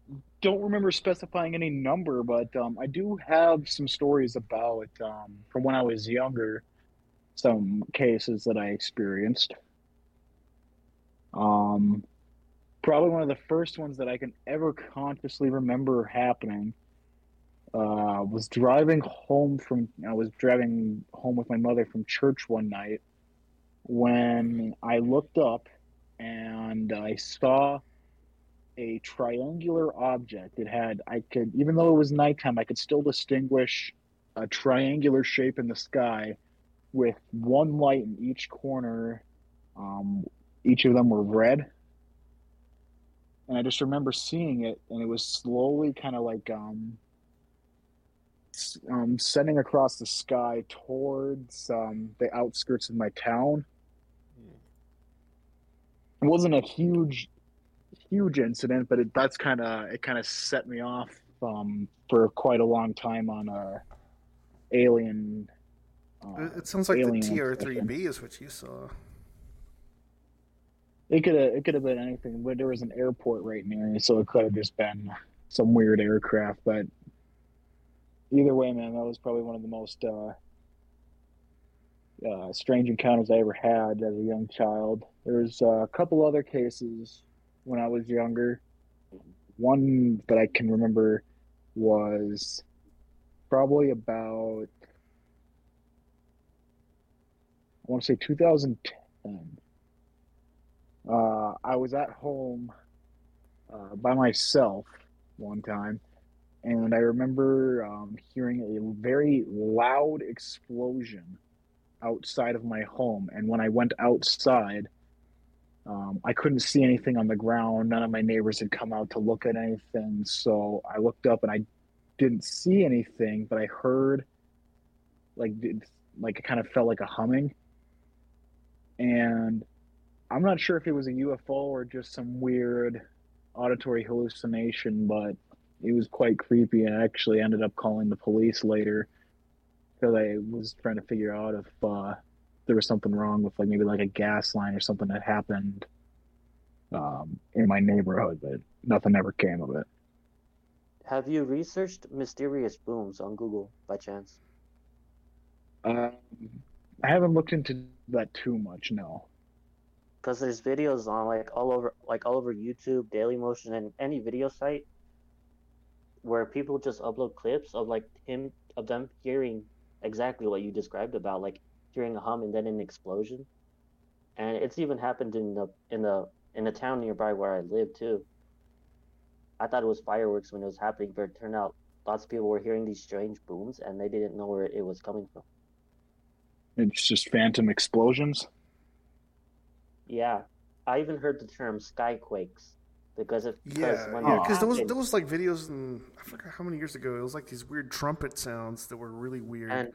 don't remember specifying any number, but um, I do have some stories about um, from when I was younger, some cases that I experienced. Um, probably one of the first ones that I can ever consciously remember happening uh, was driving home from. I was driving home with my mother from church one night when I looked up and I saw a triangular object. It had, I could, even though it was nighttime, I could still distinguish a triangular shape in the sky with one light in each corner. Um, each of them were red. and I just remember seeing it, and it was slowly kind of like um, um, setting across the sky towards um, the outskirts of my town. It wasn't a huge, huge incident, but it, that's kind of it. Kind of set me off um, for quite a long time on a alien. Uh, It- sounds like the TR3B is what you saw. It could have it could have been anything, but there was an airport right near so it could have just been some weird aircraft. But either way, man, that was probably one of the most uh, uh, strange encounters I ever had as a young child. There's uh, a couple other cases when I was younger. One that I can remember was probably about I want to say 2010 uh, I was at home uh, by myself one time, and I remember um, hearing a very loud explosion outside of my home. And when I went outside, um, I couldn't see anything on the ground. None of my neighbors had come out to look at anything. So I looked up and I didn't see anything, but I heard like like it kind of felt like a humming. And I'm not sure if it was a UFO or just some weird auditory hallucination, but it was quite creepy. And I actually ended up calling the police later because I was trying to figure out if uh, there was something wrong with like maybe like a gas line or something that happened um, in my neighborhood, but nothing ever came of it. Have you researched mysterious booms on Google by chance? Um, I haven't looked into that too much, no. Because there's videos on like all over, like all over YouTube, Dailymotion, and any video site where people just upload clips of like him of them hearing exactly what you described about, like hearing a hum and then an explosion. And it's even happened in the in the in the town nearby where I live too. I thought it was fireworks when it was happening, but it turned out lots of people were hearing these strange booms and they didn't know where it was coming from. It's just phantom explosions. Yeah, I even heard the term skyquakes because it because Yeah, when yeah, because there was happened- there was like videos and I forgot how many years ago. It was like these weird trumpet sounds that were really weird. and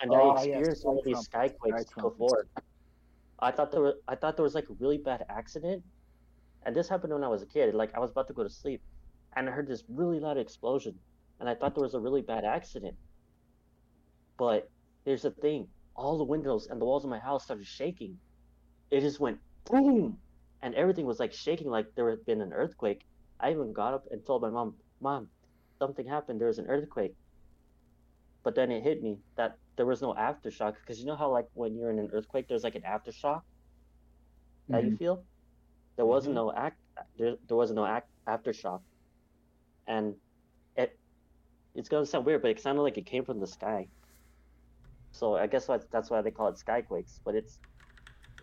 and Oh, I yes, experienced one of these skyquakes before. I thought there were I thought there was like a really bad accident, and this happened when I was a kid. Like I was about to go to sleep, and I heard this really loud explosion, and I thought there was a really bad accident. But here's the thing: all the windows and the walls of my house started shaking. It just went boom, and everything was like shaking, like there had been an earthquake. I even got up and told my mom, "Mom, something happened. There was an earthquake." But then it hit me that there was no aftershock because you know how like when you're in an earthquake, there's like an aftershock that you Mhm. feel. There wasn't no act. There, there wasn't no act aftershock, and it it's gonna sound weird, but it sounded like it came from the sky. So I guess that's that's why they call it skyquakes. But it's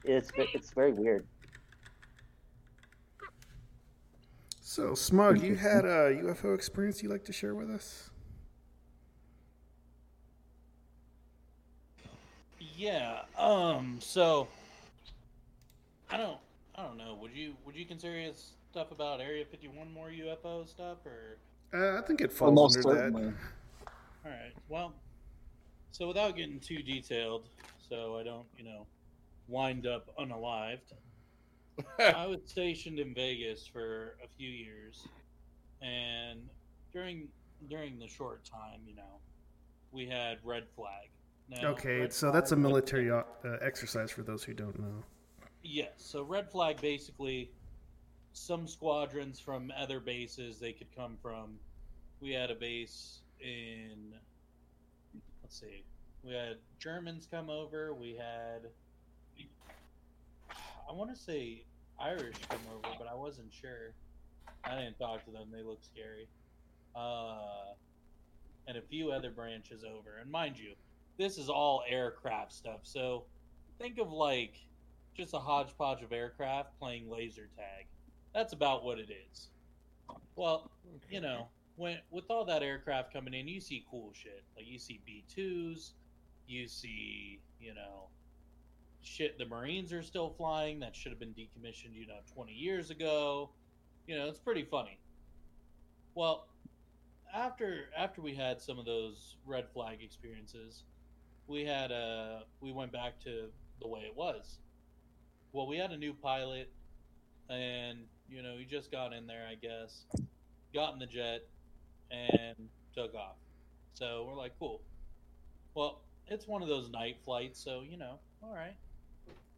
it's it's very weird. so, Smug, you had a UFO experience you'd like to share with us? Yeah. Um. So, I don't. I don't know. Would you Would you consider his stuff about Area Fifty One more UFO stuff, or? Uh, I think it falls Almost under certainly. that. All right. Well, so without getting too detailed, so I don't, you know, wind up unalived. I was stationed in Vegas for a few years, and during during the short time, you know, we had red flag. Now, okay, Red so that's a Flag- military uh, exercise for those who don't know. Yes. So red flag basically some squadrons from other bases they could come from. We had a base in let's see. We had Germans come over, we had I want to say Irish come over, but I wasn't sure. I didn't talk to them. They look scary. Uh and a few other branches over. And mind you, this is all aircraft stuff. So think of like just a hodgepodge of aircraft playing laser tag. That's about what it is. Well, you know, when with all that aircraft coming in, you see cool shit. Like you see B twos, you see, you know, shit the Marines are still flying that should have been decommissioned, you know, twenty years ago. You know, it's pretty funny. Well, after after we had some of those red flag experiences, we had uh we went back to the way it was. Well, we had a new pilot, and you know he just got in there, I guess, got in the jet, and took off. So we're like, cool. Well, it's one of those night flights, so you know, all right.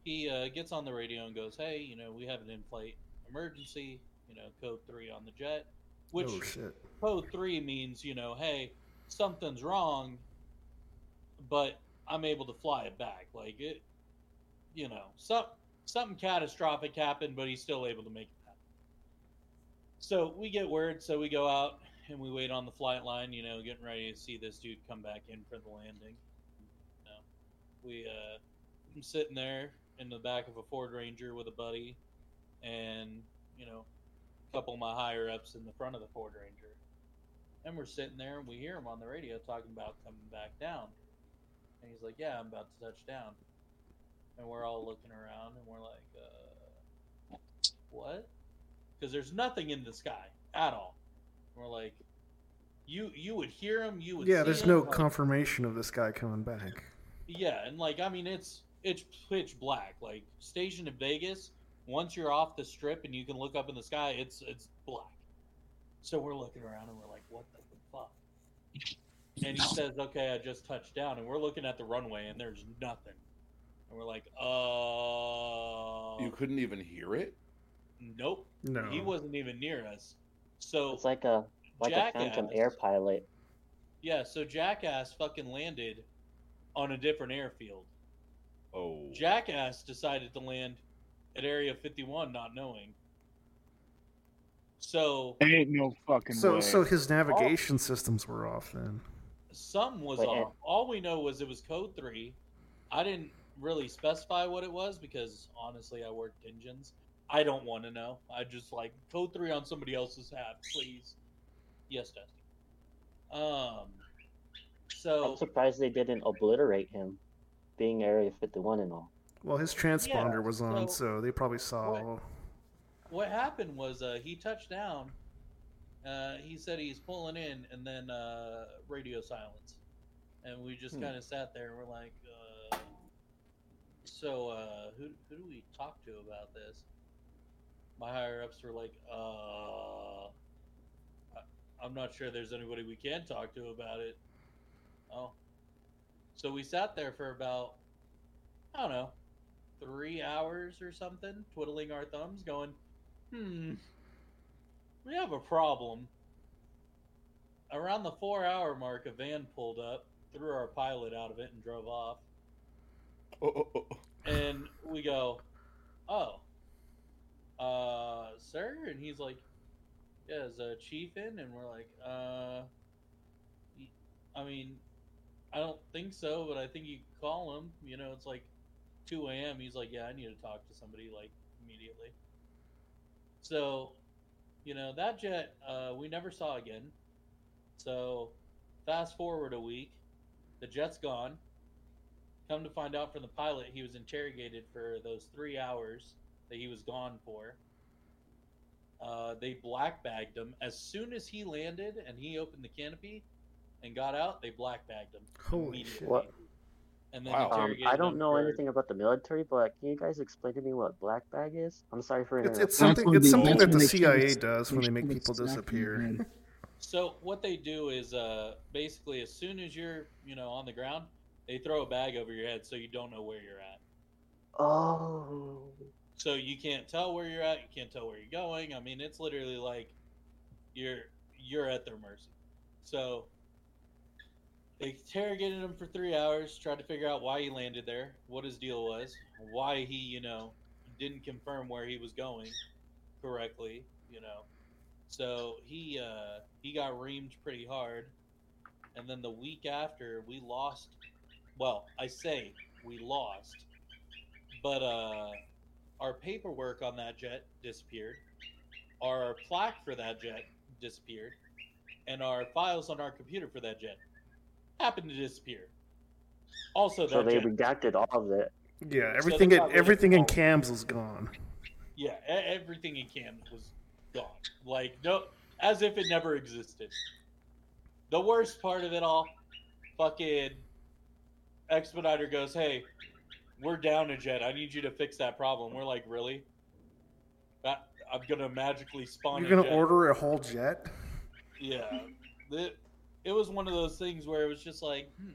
He uh, gets on the radio and goes, "Hey, you know, we have an in-flight emergency. You know, code three on the jet." Which Oh, shit. code three means, you know, hey, something's wrong, but I'm able to fly it back. Like it, you know, some something catastrophic happened, but he's still able to make it happen. So we get word, so we go out and we wait on the flight line, you know, getting ready to see this dude come back in for the landing. You know, we uh, I'm sitting there in the back of a Ford Ranger with a buddy, and you know, a couple of my higher ups in the front of the Ford Ranger, and we're sitting there and we hear him on the radio talking about coming back down, and he's like, "Yeah, I'm about to touch down," and we're all looking around and we're like, uh, "What?" Because there's nothing in the sky at all. We're like, you you would hear him, you would Yeah, there's him, no like- confirmation of this guy coming back. yeah, and like I mean, it's it's pitch black. Like stationed in Vegas, once you're off the strip and you can look up in the sky, it's it's black. So we're looking around and we're like, what the? And he says, okay, I just touched down, and we're looking at the runway and there's nothing. And we're like, uh, You couldn't even hear it. nope, No. he wasn't even near us. So It's like a like a Phantom Air pilot. Yeah, so Jackass fucking landed on a different airfield. Oh. Jackass decided to land at Area 51 not knowing. So Ain't no fucking So way. so his navigation systems were off then. Some was Wait, off. All we know was it was code 3. I didn't really specify what it was because honestly I worked engines. I don't want to know. I just like code 3 on somebody else's hat, please. Yes, Dusty. Um so I'm surprised they didn't obliterate him, being Area 51 and all. Well, his transponder was on, so- so they probably saw. what happened was uh, he touched down. Uh, he said he's pulling in, and then uh, radio silence, and we just Hmm. kind of sat there. and We're like, uh, so uh, who who do we talk to about this? My higher ups were like, uh, I- I'm not sure there's anybody we can talk to about it. Oh, so we sat there for about I don't know three hours or something, twiddling our thumbs, going, hmm, we have a problem. Around the four hour mark, a van pulled up, threw our pilot out of it, and drove off. And we go, oh, uh, sir? And he's like, yeah, is a chief in? And we're like, uh, I mean, I don't think so, but I think you call him. You know, it's like 2 a.m. He's like, yeah, I need to talk to somebody, like, immediately. So, you know, that jet uh, we never saw again. So, fast forward a week, the jet's gone. Come to find out from the pilot, he was interrogated for those three hours that he was gone for. Uh, they black bagged him as soon as he landed and he opened the canopy and got out. They black bagged him Holy shit! What? And then Um, I don't know for- anything about the military, but can you guys explain to me what black bag is? I'm sorry for It's, interrupting. it's something. It's something that the CIA does when they make people disappear. So what they do is uh, basically as soon as you're you know on the ground, they throw a bag over your head so you don't know where you're at. Oh. So you can't tell where you're at. You can't tell where you're going. I mean, it's literally like you're you're at their mercy. So they interrogated him for three hours, tried to figure out why he landed there, what his deal was, why he you know didn't confirm where he was going correctly. You know, so he uh, he got reamed pretty hard, and then the week after we lost. Well, I say we lost, but uh, our paperwork on that jet disappeared. Our plaque for that jet disappeared, and our files on our computer for that jet happened to disappear. Also, So they jet, redacted all of it. Yeah, everything. they in got rid of everything in cams was gone. yeah, e- everything in cams was gone. Like no, as if it never existed. The worst part of it all, fucking Expediter goes, "Hey, we're down a jet. I need you to fix that problem." We're like, "Really?" That, I'm gonna magically spawn. You're gonna jet. order a whole jet? Yeah, it, it was one of those things where it was just like, hmm,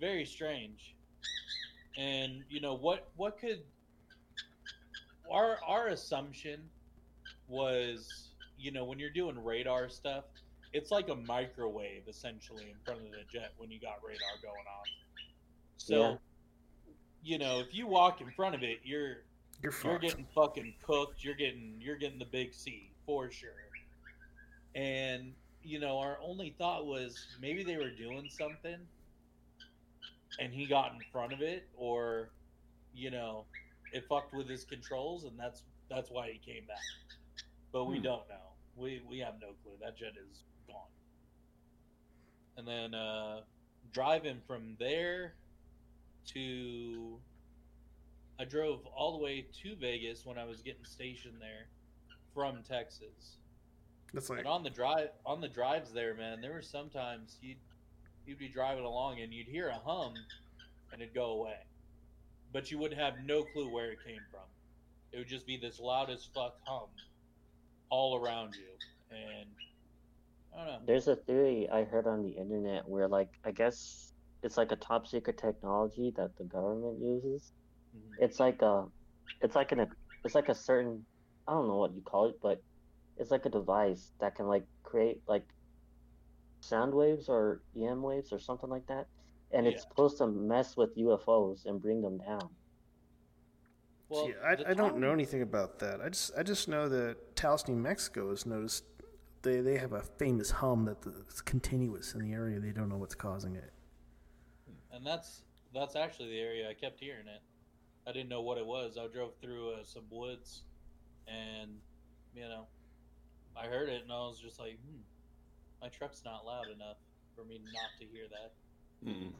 very strange. And you know what? What could our our assumption was, you know, when you're doing radar stuff, it's like a microwave essentially in front of the jet when you got radar going off. So, Yeah. you know, if you walk in front of it, you're You're you're getting fucking cooked. You're getting you're getting the big C for sure. And you know, our only thought was maybe they were doing something, and he got in front of it, or you know, it fucked with his controls, and that's that's why he came back. But we Hmm. don't know. We we have no clue. That jet is gone. And then uh, driving from there to I drove all the way to Vegas when I was getting stationed there from Texas. That's like And on the drive on the drives there, man, there were sometimes you'd you'd be driving along and you'd hear a hum and it'd go away. But you wouldn't have no clue where it came from. It would just be this loud as fuck hum all around you. And I don't know. There's a theory I heard on the internet where, like, I guess it's like a top secret technology that the government uses. Mm-hmm. It's like a, it's like an, it's like a certain, I don't know what you call it, but it's like a device that can like create like sound waves or EM waves or something like that, and it's supposed to mess with UFOs and bring them down. Well, See, I, the I don't know anything about that. I just I just know that Taos, New Mexico has noticed they, they have a famous hum that's continuous in the area. They don't know what's causing it. and that's that's actually the area I kept hearing it. I didn't know what it was. I drove through uh, some woods, and you know, I heard it, and I was just like, hmm, my truck's not loud enough for me not to hear that. Mm-mm.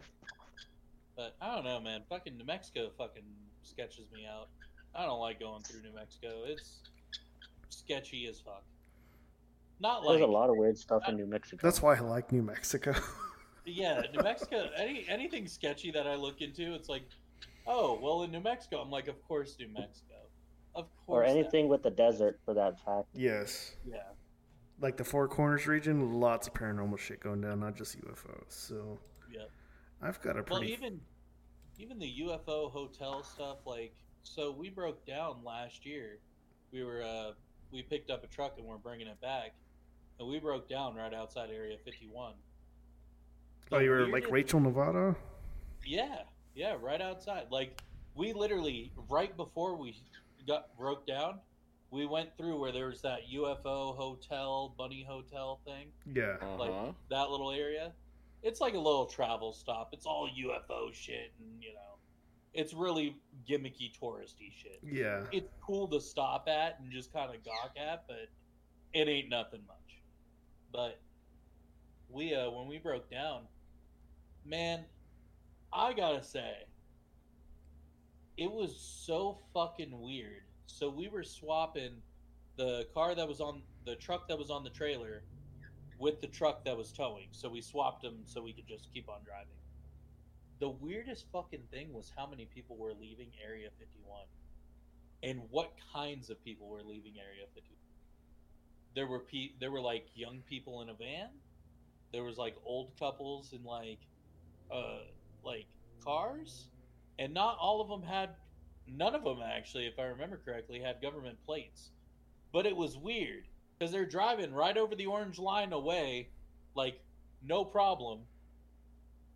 But I don't know, man. Fucking New Mexico fucking sketches me out. I don't like going through New Mexico. It's sketchy as fuck. Not There's like a lot of weird stuff in New Mexico. That's why I like New Mexico. Yeah, New Mexico. Any anything sketchy that I look into, it's like, oh, well, in New Mexico, I'm like, of course, New Mexico, of course. or that- anything with the desert for that fact. yes. Yeah. Like the Four Corners region, lots of paranormal shit going down, not just UFOs. So Yep. I've got a pretty. Well, even even the UFO hotel stuff, like, so we broke down last year. We were uh, we picked up a truck and we're bringing it back, and we broke down right outside Area 51. Oh, you were like Rachel Nevada? Yeah, yeah, right outside. Like we literally right before we got broke down, we went through where there was that UFO hotel, bunny hotel thing. Yeah. Like Uh-huh. that little area. It's like a little travel stop. It's all UFO shit and you know it's really gimmicky touristy shit. Yeah. It's cool to stop at and just kind of gawk at, but it ain't nothing much. But we uh when we broke down, man, I gotta say, it was so fucking weird. So we were swapping the car that was on the truck that was on the trailer with the truck that was towing. So we swapped them so we could just keep on driving. The weirdest fucking thing was how many people were leaving Area 51 and what kinds of people were leaving Area 51. There were pe- there were like young people in a van. There was like old couples in like uh like cars and not all of them had none of them actually if i remember correctly had government plates. But it was weird because they're driving right over the orange line away like no problem.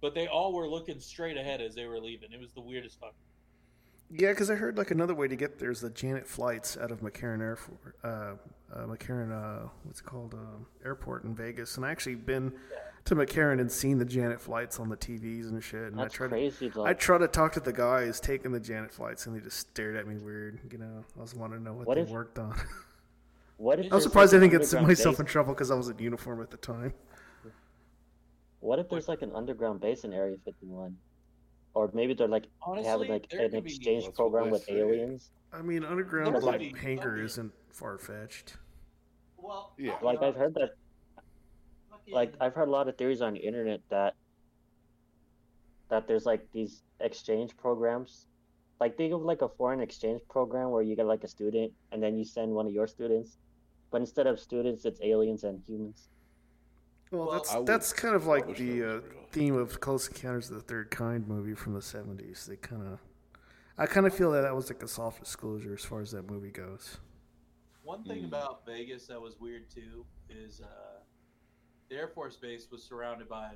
But they all were looking straight ahead as they were leaving. It was the weirdest fucking Yeah, because I heard like another way to get there is the Janet flights out of McCarran Airport, uh, uh, McCarran, uh, what's it called, uh, airport in Vegas, and I actually been to McCarran and seen the Janet flights on the TVs and shit. And That's I tried crazy, To, I tried to talk to the guys taking the Janet flights, and they just stared at me weird. You know, I was wanting to know what, What they if- worked on. What if I was there's, surprised like, I an didn't get underground myself base- in trouble because I was in uniform at the time. What if there's like an underground base in Area 51? Or maybe they're like Honestly, having like an exchange program with say. aliens. I mean, underground There's like gotta hangar isn't far fetched. Well, Yeah. Like I've heard that. Like I've heard a lot of theories on the internet that that there's like these exchange programs. Like think of like a foreign exchange program where you get like a student and then you send one of your students, but instead of students, it's aliens and humans. Well, that's would that's kind of like the uh, theme of Close Encounters of the Third Kind movie from the '70s. They kind of, I kind of feel that that was like a soft disclosure as far as that movie goes. One thing about Vegas that was weird too is uh, the Air Force Base was surrounded by,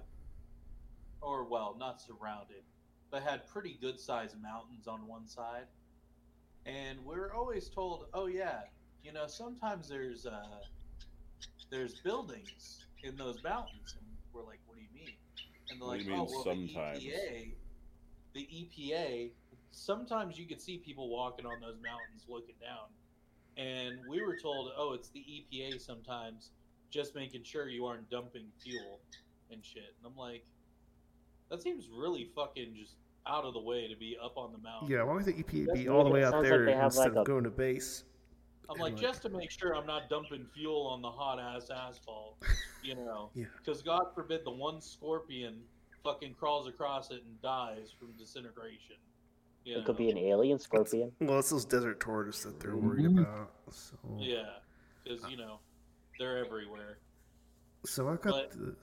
or well, not surrounded, but had pretty good sized mountains on one side. And we were always told, oh, yeah, you know, sometimes there's uh, there's buildings in those mountains. And we're like, what do you mean? And they're What like, do you mean oh, well, sometimes? the EPA, the EPA, sometimes you could see people walking on those mountains looking down and we were told, "Oh, it's the EPA sometimes, just making sure you aren't dumping fuel and shit." And I'm like, that seems really fucking just out of the way to be up on the mountain. Yeah, why would the EPA be all the way out sounds like there instead like, of a- going to base? I'm like, like- just to make sure I'm not dumping fuel on the hot ass asphalt, you know? Yeah. Because God forbid the one scorpion fucking crawls across it and dies from disintegration. You It could be an alien scorpion. Well, it's those desert tortoises that they're worried Mhm. about. So, Yeah, because you know they're everywhere. so I got the,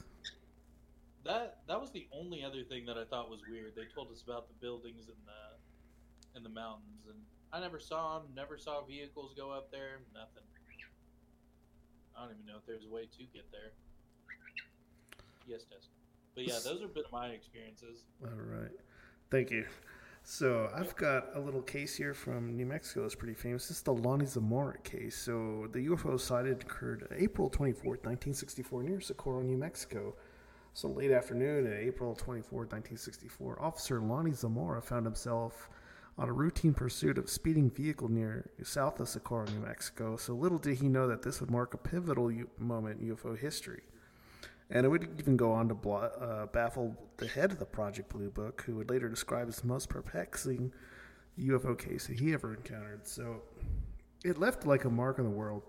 That that was the only other thing that I thought was weird. They told us about the buildings and the in the mountains, and I never saw them. Never saw vehicles go up there. Nothing. I don't even know if there's a way to get there. Yes, Destin. But yeah, those are been my experiences. All right. Thank you. So I've got a little case here from New Mexico. It's pretty famous. This is the Lonnie Zamora case. So the UFO sighted occurred April 24th, 1964, near Socorro, New Mexico. So late afternoon, April 24th, 1964, Officer Lonnie Zamora found himself on a routine pursuit of a speeding vehicle near south of Socorro, New Mexico. So little did he know that this would mark a pivotal U- moment in UFO history. And it would even go on to uh, baffle the head of the Project Blue Book, who would later describe as the most perplexing UFO case that he ever encountered. So it left like a mark on the world.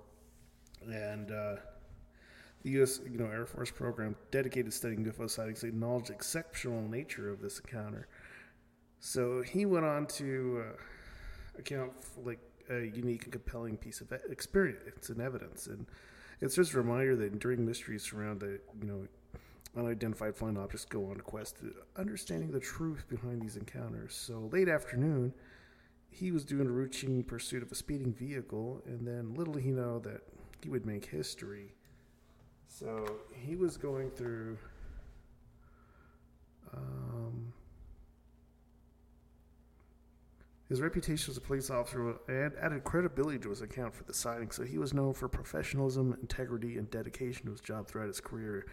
And uh, the U.S. You know Air Force program dedicated to studying UFO sightings acknowledged the exceptional nature of this encounter. So he went on to uh, account for like a unique and compelling piece of experience and evidence, and it's just a reminder that enduring mysteries around the you know unidentified flying objects go on a quest to understanding the truth behind these encounters. So late afternoon, he was doing a routine pursuit of a speeding vehicle, and then little did he know that he would make history. So he was going through. Um, his reputation as a police officer ad- added credibility to his account for the sighting, so he was known for professionalism, integrity, and dedication to his job throughout his career.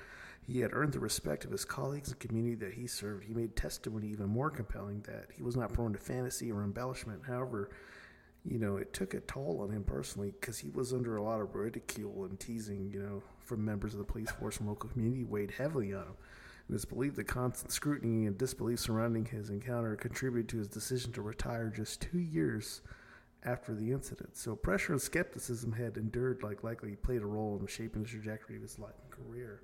He had earned the respect of his colleagues and community that he served. He made testimony even more compelling that he was not prone to fantasy or embellishment. However, you know, it took a toll on him personally because he was under a lot of ridicule and teasing, you know, from members of the police force and local community weighed heavily on him. It was believed the constant scrutiny and disbelief surrounding his encounter contributed to his decision to retire just two years after the incident. So pressure and skepticism had endured, like likely played a role in shaping the trajectory of his life and career.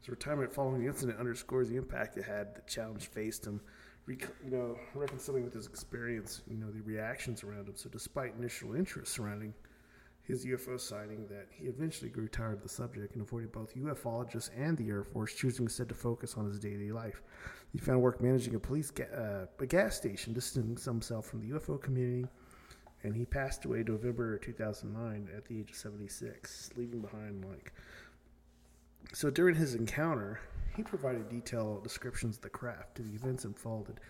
His retirement following the incident underscores the impact it had, the challenge faced him, you know, reconciling with his experience, you know, the reactions around him. So despite initial interest surrounding his UFO sighting, that he eventually grew tired of the subject and avoided both ufologists and the Air Force, choosing instead to focus on his daily life. He found work managing a police ga- uh, a gas station, distancing himself from the UFO community, and he passed away November 2009 at the age of 76, leaving behind like so during his encounter, he provided detailed descriptions of the craft and the events unfolded.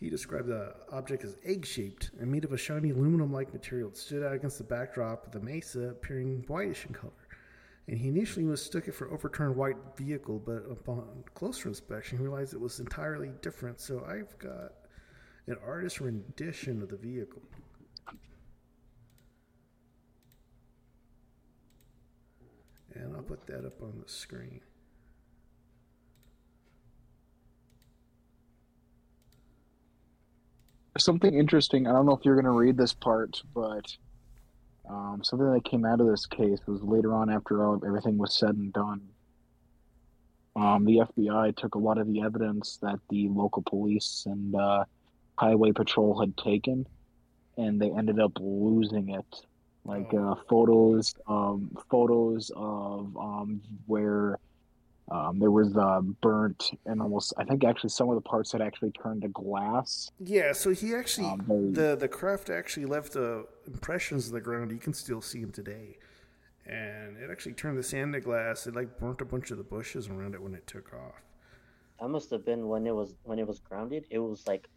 He described the object as egg shaped and made of a shiny aluminum like material that stood out against the backdrop of the mesa, appearing whitish in color. And he initially mistook it for overturned white vehicle, but upon closer inspection, he realized it was entirely different. So I've got an artist rendition of the vehicle. And I'll put that up on the screen. Something interesting. I don't know if you're going to read this part, but um, something that came out of this case was later on, after all, everything was said and done, um, the FBI took a lot of the evidence that the local police and uh, highway patrol had taken, and they ended up losing it. Like uh, photos, um, photos of um, where um, there was uh, burnt and almost. I think actually some of the parts had actually turned to glass. Yeah, so he actually Um, they- the the craft actually left uh, impressions of the ground. You can still see them today, and it actually turned the sand to glass. It like burnt a bunch of the bushes around it when it took off. That must have been when it was when it was grounded. It was like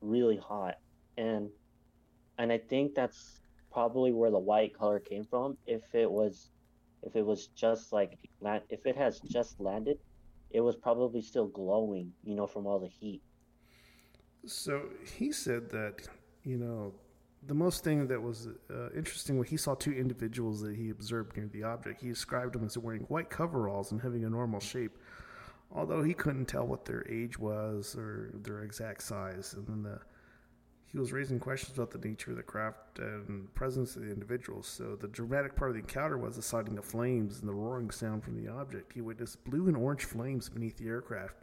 really hot, and and I think that's probably where the white color came from. If it was, if it was just like if it has just landed, it was probably still glowing, you know, from all the heat. So he said that you know the most thing that was uh, interesting when he saw two individuals that he observed near the object. He described them as wearing white coveralls and having a normal shape, although he couldn't tell what their age was or their exact size. And then the he was raising questions about the nature of the craft and presence of the individuals. So the dramatic part of the encounter was the sighting of flames and the roaring sound from the object. He witnessed blue and orange flames beneath the aircraft,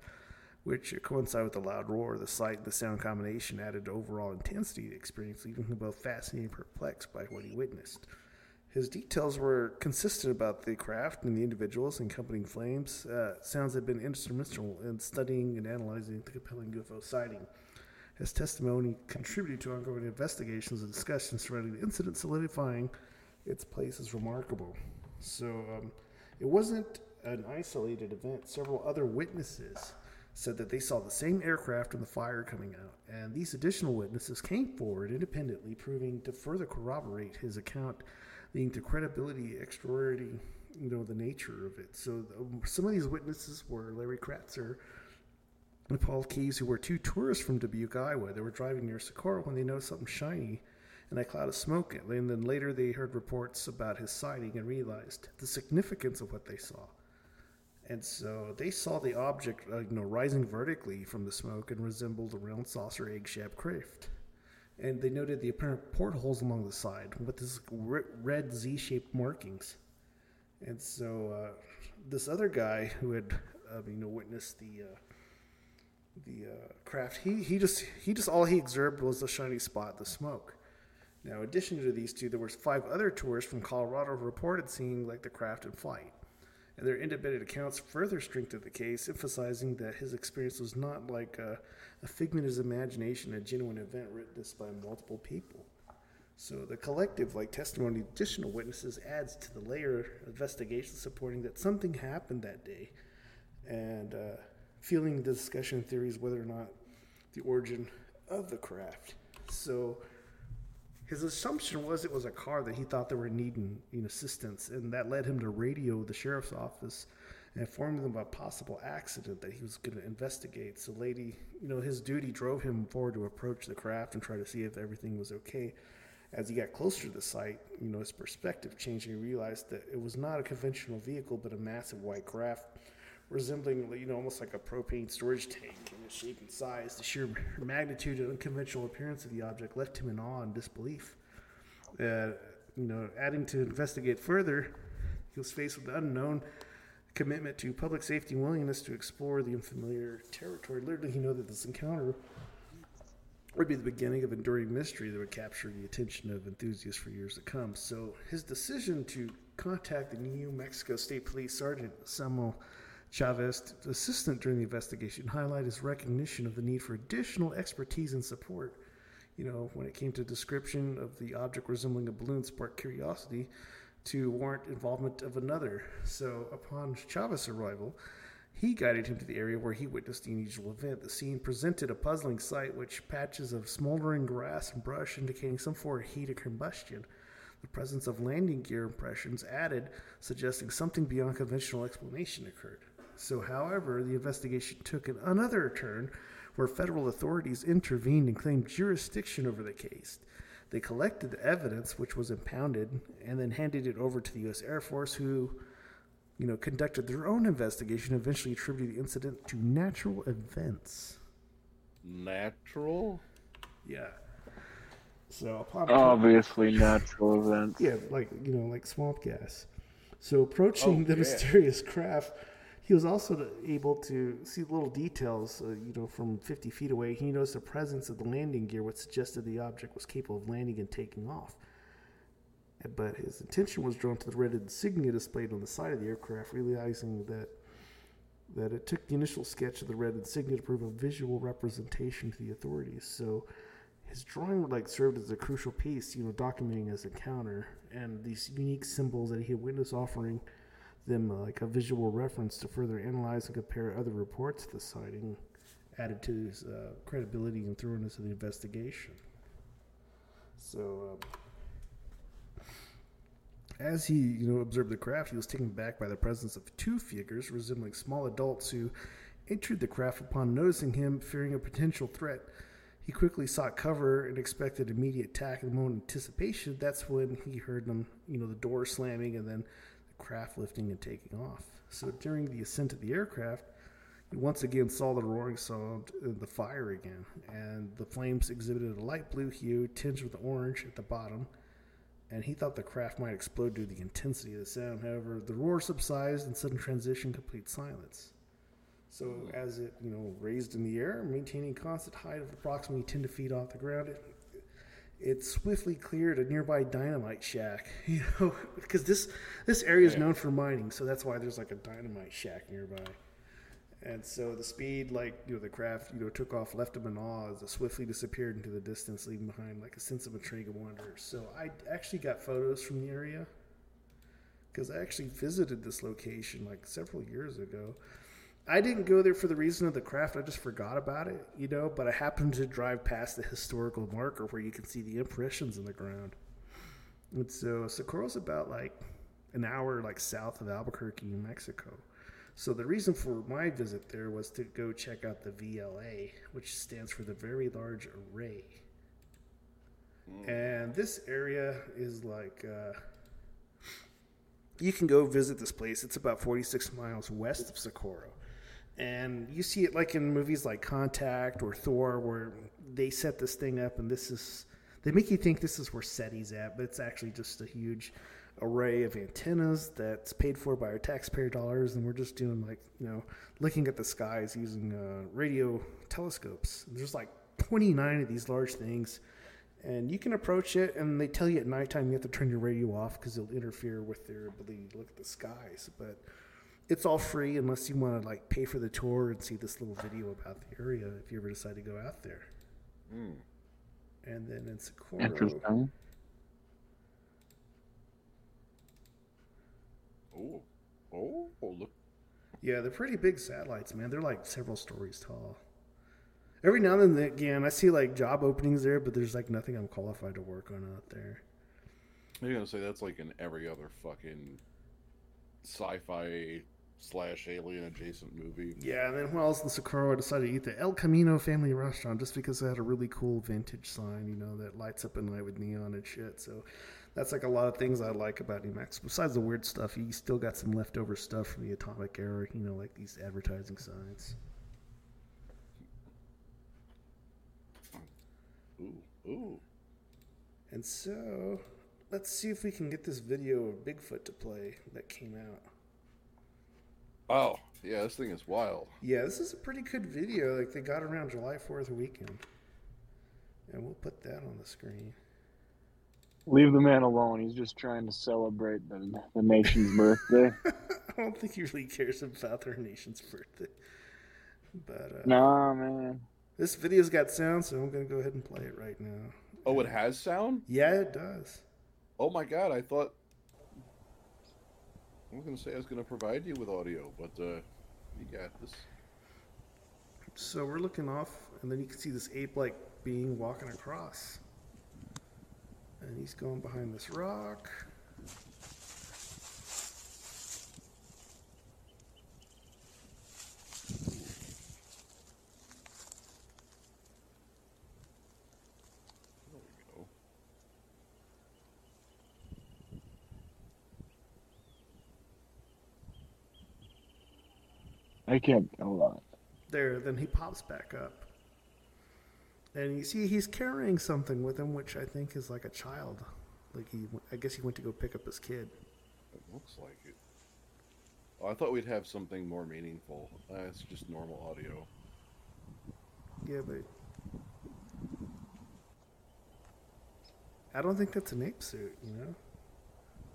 which coincided with the loud roar. The sight and the sound combination added to overall intensity of the experience, leaving him both fascinated and perplexed by what he witnessed. His details were consistent about the craft and the individuals accompanying flames. Uh, sounds had been instrumental in studying and analyzing the compelling UFO sighting. His testimony contributed to ongoing investigations and discussions surrounding the incident, solidifying its place as remarkable. So um, it wasn't an isolated event. Several other witnesses said that they saw the same aircraft and the fire coming out, and these additional witnesses came forward independently, proving to further corroborate his account, leading to credibility, extraordinary, you know, the nature of it. So um, some of these witnesses were Larry Kratzer and Paul Kies, who were two tourists from Dubuque, Iowa. They were driving near Socorro when they noticed something shiny and a cloud of smoke. And then later they heard reports about his sighting and realized the significance of what they saw. And so they saw the object, uh, you know, rising vertically from the smoke and resembled a round saucer egg-shaped craft. And they noted the apparent portholes along the side with this red Z-shaped markings. And so uh, this other guy who had, uh, you know, witnessed the uh, the uh, craft, he he just he just all he observed was the shiny spot, the smoke. Now, in addition to these two, there was five other tourists from Colorado who reported seeing like the craft in flight, and their independent accounts further strengthened the case, emphasizing that his experience was not like a, a figment of his imagination, a genuine event witnessed by multiple people. So the collective, like testimony, additional witnesses adds to the layer of investigation supporting that something happened that day, and uh, fueling the discussion theories whether or not the origin of the craft. So his assumption was it was a car that he thought they were needing you know, assistance, and that led him to radio the sheriff's office and inform them of a possible accident that he was going to investigate. So, lady, you know, his duty drove him forward to approach the craft and try to see if everything was okay. As he got closer to the site, you know, his perspective changed and he realized that it was not a conventional vehicle, but a massive white craft resembling, you know, almost like a propane storage tank in its shape and size. The sheer magnitude and unconventional appearance of the object left him in awe and disbelief. Uh, you know, adding to investigate further, he was faced with the unknown commitment to public safety and willingness to explore the unfamiliar territory. Did he know that this encounter would be the beginning of enduring mystery that would capture the attention of enthusiasts for years to come. So his decision to contact the New Mexico State Police Sergeant Samuel Chavez, assistant during the investigation, highlighted his recognition of the need for additional expertise and support. You know, when it came to description of the object resembling a balloon sparked curiosity to warrant involvement of another. So upon Chavez's arrival, he guided him to the area where he witnessed the unusual event. The scene presented a puzzling sight, which patches of smoldering grass and brush indicating some form of heat or combustion. The presence of landing gear impressions added, suggesting something beyond conventional explanation occurred. So, however, the investigation took an, another turn where federal authorities intervened and claimed jurisdiction over the case. They collected the evidence, which was impounded, and then handed it over to the U.S. Air Force, who, you know, conducted their own investigation, eventually attributing the incident to natural events. Natural? Yeah. So upon Obviously, natural events. Yeah, like you know, like swamp gas. So approaching Oh, the yeah. mysterious craft, he was also able to see little details. Uh, you know, from 50 feet away, he noticed the presence of the landing gear, which suggested the object was capable of landing and taking off. But his attention was drawn to the red insignia displayed on the side of the aircraft, realizing that that it took the initial sketch of the red insignia to prove a visual representation to the authorities. So his drawing would like served as a crucial piece, you know, documenting his encounter and these unique symbols that he had witnessed offering them uh, like a visual reference to further analyze and compare other reports of the sighting, added to his uh, credibility and thoroughness of the investigation. So, um, as he, you know, observed the craft, he was taken back by the presence of two figures resembling small adults who entered the craft upon noticing him, fearing a potential threat. He quickly sought cover and expected immediate attack. In the moment anticipation, that's when he heard them, you know, the door slamming and then the craft lifting and taking off. So during the ascent of the aircraft, he once again saw the roaring sound and the fire again, and the flames exhibited a light blue hue tinged with orange at the bottom and he thought the craft might explode due to the intensity of the sound. However, the roar subsides and sudden transition, complete silence. So, hmm. as it you know raised in the air, maintaining constant height of approximately ten to feet off the ground, it, it swiftly cleared a nearby dynamite shack. You know, because this this area is known for mining, so that's why there's like a dynamite shack nearby. And so the speed, like you know, the craft, you know, took off, left him in awe as it swiftly disappeared into the distance, leaving behind like a sense of intrigue and wonder. So I actually got photos from the area because I actually visited this location like several years ago. I didn't go there for the reason of the craft; I just forgot about it, you know. But I happened to drive past the historical marker where you can see the impressions in the ground. And so Socorro's about like an hour like south of Albuquerque, New Mexico. So the reason for my visit there was to go check out the VLA, which stands for the Very Large Array. And this area is like uh, you can go visit this place. It's about 46 miles west of Socorro. And you see it like in movies like Contact or Thor, where they set this thing up, and this is they make you think this is where SETI's at, but it's actually just a huge array of antennas that's paid for by our taxpayer dollars, and we're just doing like you know looking at the skies using uh, radio telescopes. There's like 29 of these large things, and you can approach it, and they tell you at nighttime you have to turn your radio off because it'll interfere with their ability to look at the skies. But it's all free unless you want to like pay for the tour and see this little video about the area if you ever decide to go out there. Hmm. And then in Socorro, Interesting. Oh, oh, look. Yeah, they're pretty big satellites, man. They're like several stories tall. Every now and then again, I see like job openings there, but there's like nothing I'm qualified to work on out there. You're gonna say that's like in every other fucking sci-fi slash alien adjacent movie. Yeah, and then while I was in Socorro, I decided to eat the El Camino family restaurant just because it had a really cool vintage sign, you know, that lights up at night with neon and shit. So that's like a lot of things I like about New Mexico. Besides the weird stuff, you still got some leftover stuff from the atomic era, you know, like these advertising signs. Ooh, ooh. And so, let's see if we can get this video of Bigfoot to play that came out. Oh, yeah, this thing is wild. Yeah, this is a pretty good video. Like they got around July 4th weekend. And we'll put that on the screen. Leave the man alone. He's just trying to celebrate the, the nation's birthday. I don't think he really cares about their nation's birthday. But uh, Nah, man. This video's got sound, so I'm gonna go ahead and play it right now. Oh, it has sound? Yeah, it does. Oh my god, I thought I was gonna say I was gonna provide you with audio, but uh you got this. So we're looking off, and then you can see this ape-like being walking across, and he's going behind this rock. I can't. Hold on. There, then he pops back up. And you see, he's carrying something with him, which I think is like a child. Like he, I guess he went to go pick up his kid. It looks like it. Oh, I thought we'd have something more meaningful. Uh, it's just normal audio. Yeah, but I don't think that's an ape suit. You know.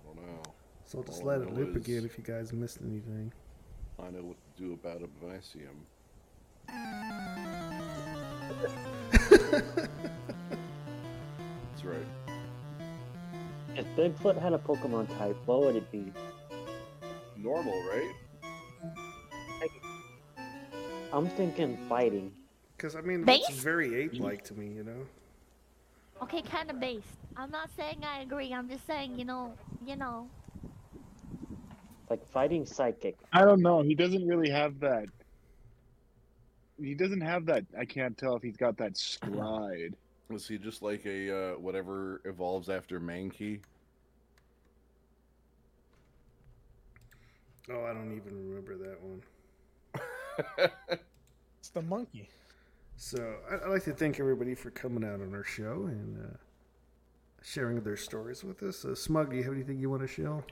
I don't know. So I'll just All let it loop is again if you guys missed anything. I know what to do about him if I see him. That's right. If Bigfoot had a Pokemon type, what would it be? Normal, right? I'm thinking fighting. Because I mean, Base? that's very ape-like to me. You know. Okay, kind of based. I'm not saying I agree. I'm just saying, you know, you know. Like fighting psychic. I don't know. He doesn't really have that. He doesn't have that. I can't tell if he's got that stride. Was he just like a uh, whatever evolves after Mankey? Oh, I don't even remember that one. It's the monkey. So I- I'd like to thank everybody for coming out on our show and uh, sharing their stories with us. Uh, Smug, do you have anything you want to show?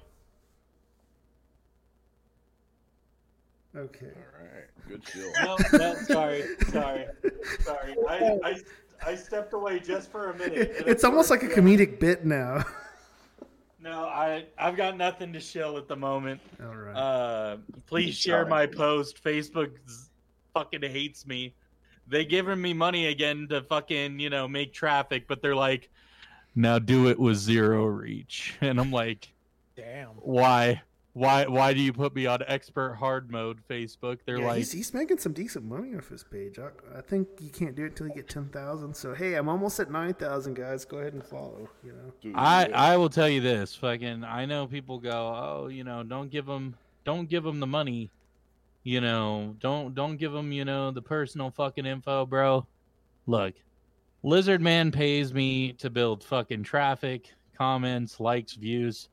Okay. All right. Good chill. No, no, sorry, sorry, sorry. I, I, I stepped away just for a minute. It's of almost like course, a yeah. comedic bit now. No, I I've got nothing to shill at the moment. All right. Uh, please share my post. Facebook fucking hates me. They giving me money again to fucking you know make traffic, but they're like, now do it with zero reach, and I'm like, Damn. why? Why? Why do you put me on expert hard mode? Facebook. They're Yeah, like, he's, he's making some decent money off his page. I, I think you can't do it until you get ten thousand. So hey, I'm almost at nine thousand, guys. Go ahead and follow. You know. I I will tell you this, fucking. I know people go, oh, you know, don't give them, don't give them the money, you know, don't don't give them, you know, the personal fucking info, bro. Look, Lizard Man pays me to build fucking traffic, comments, likes, views.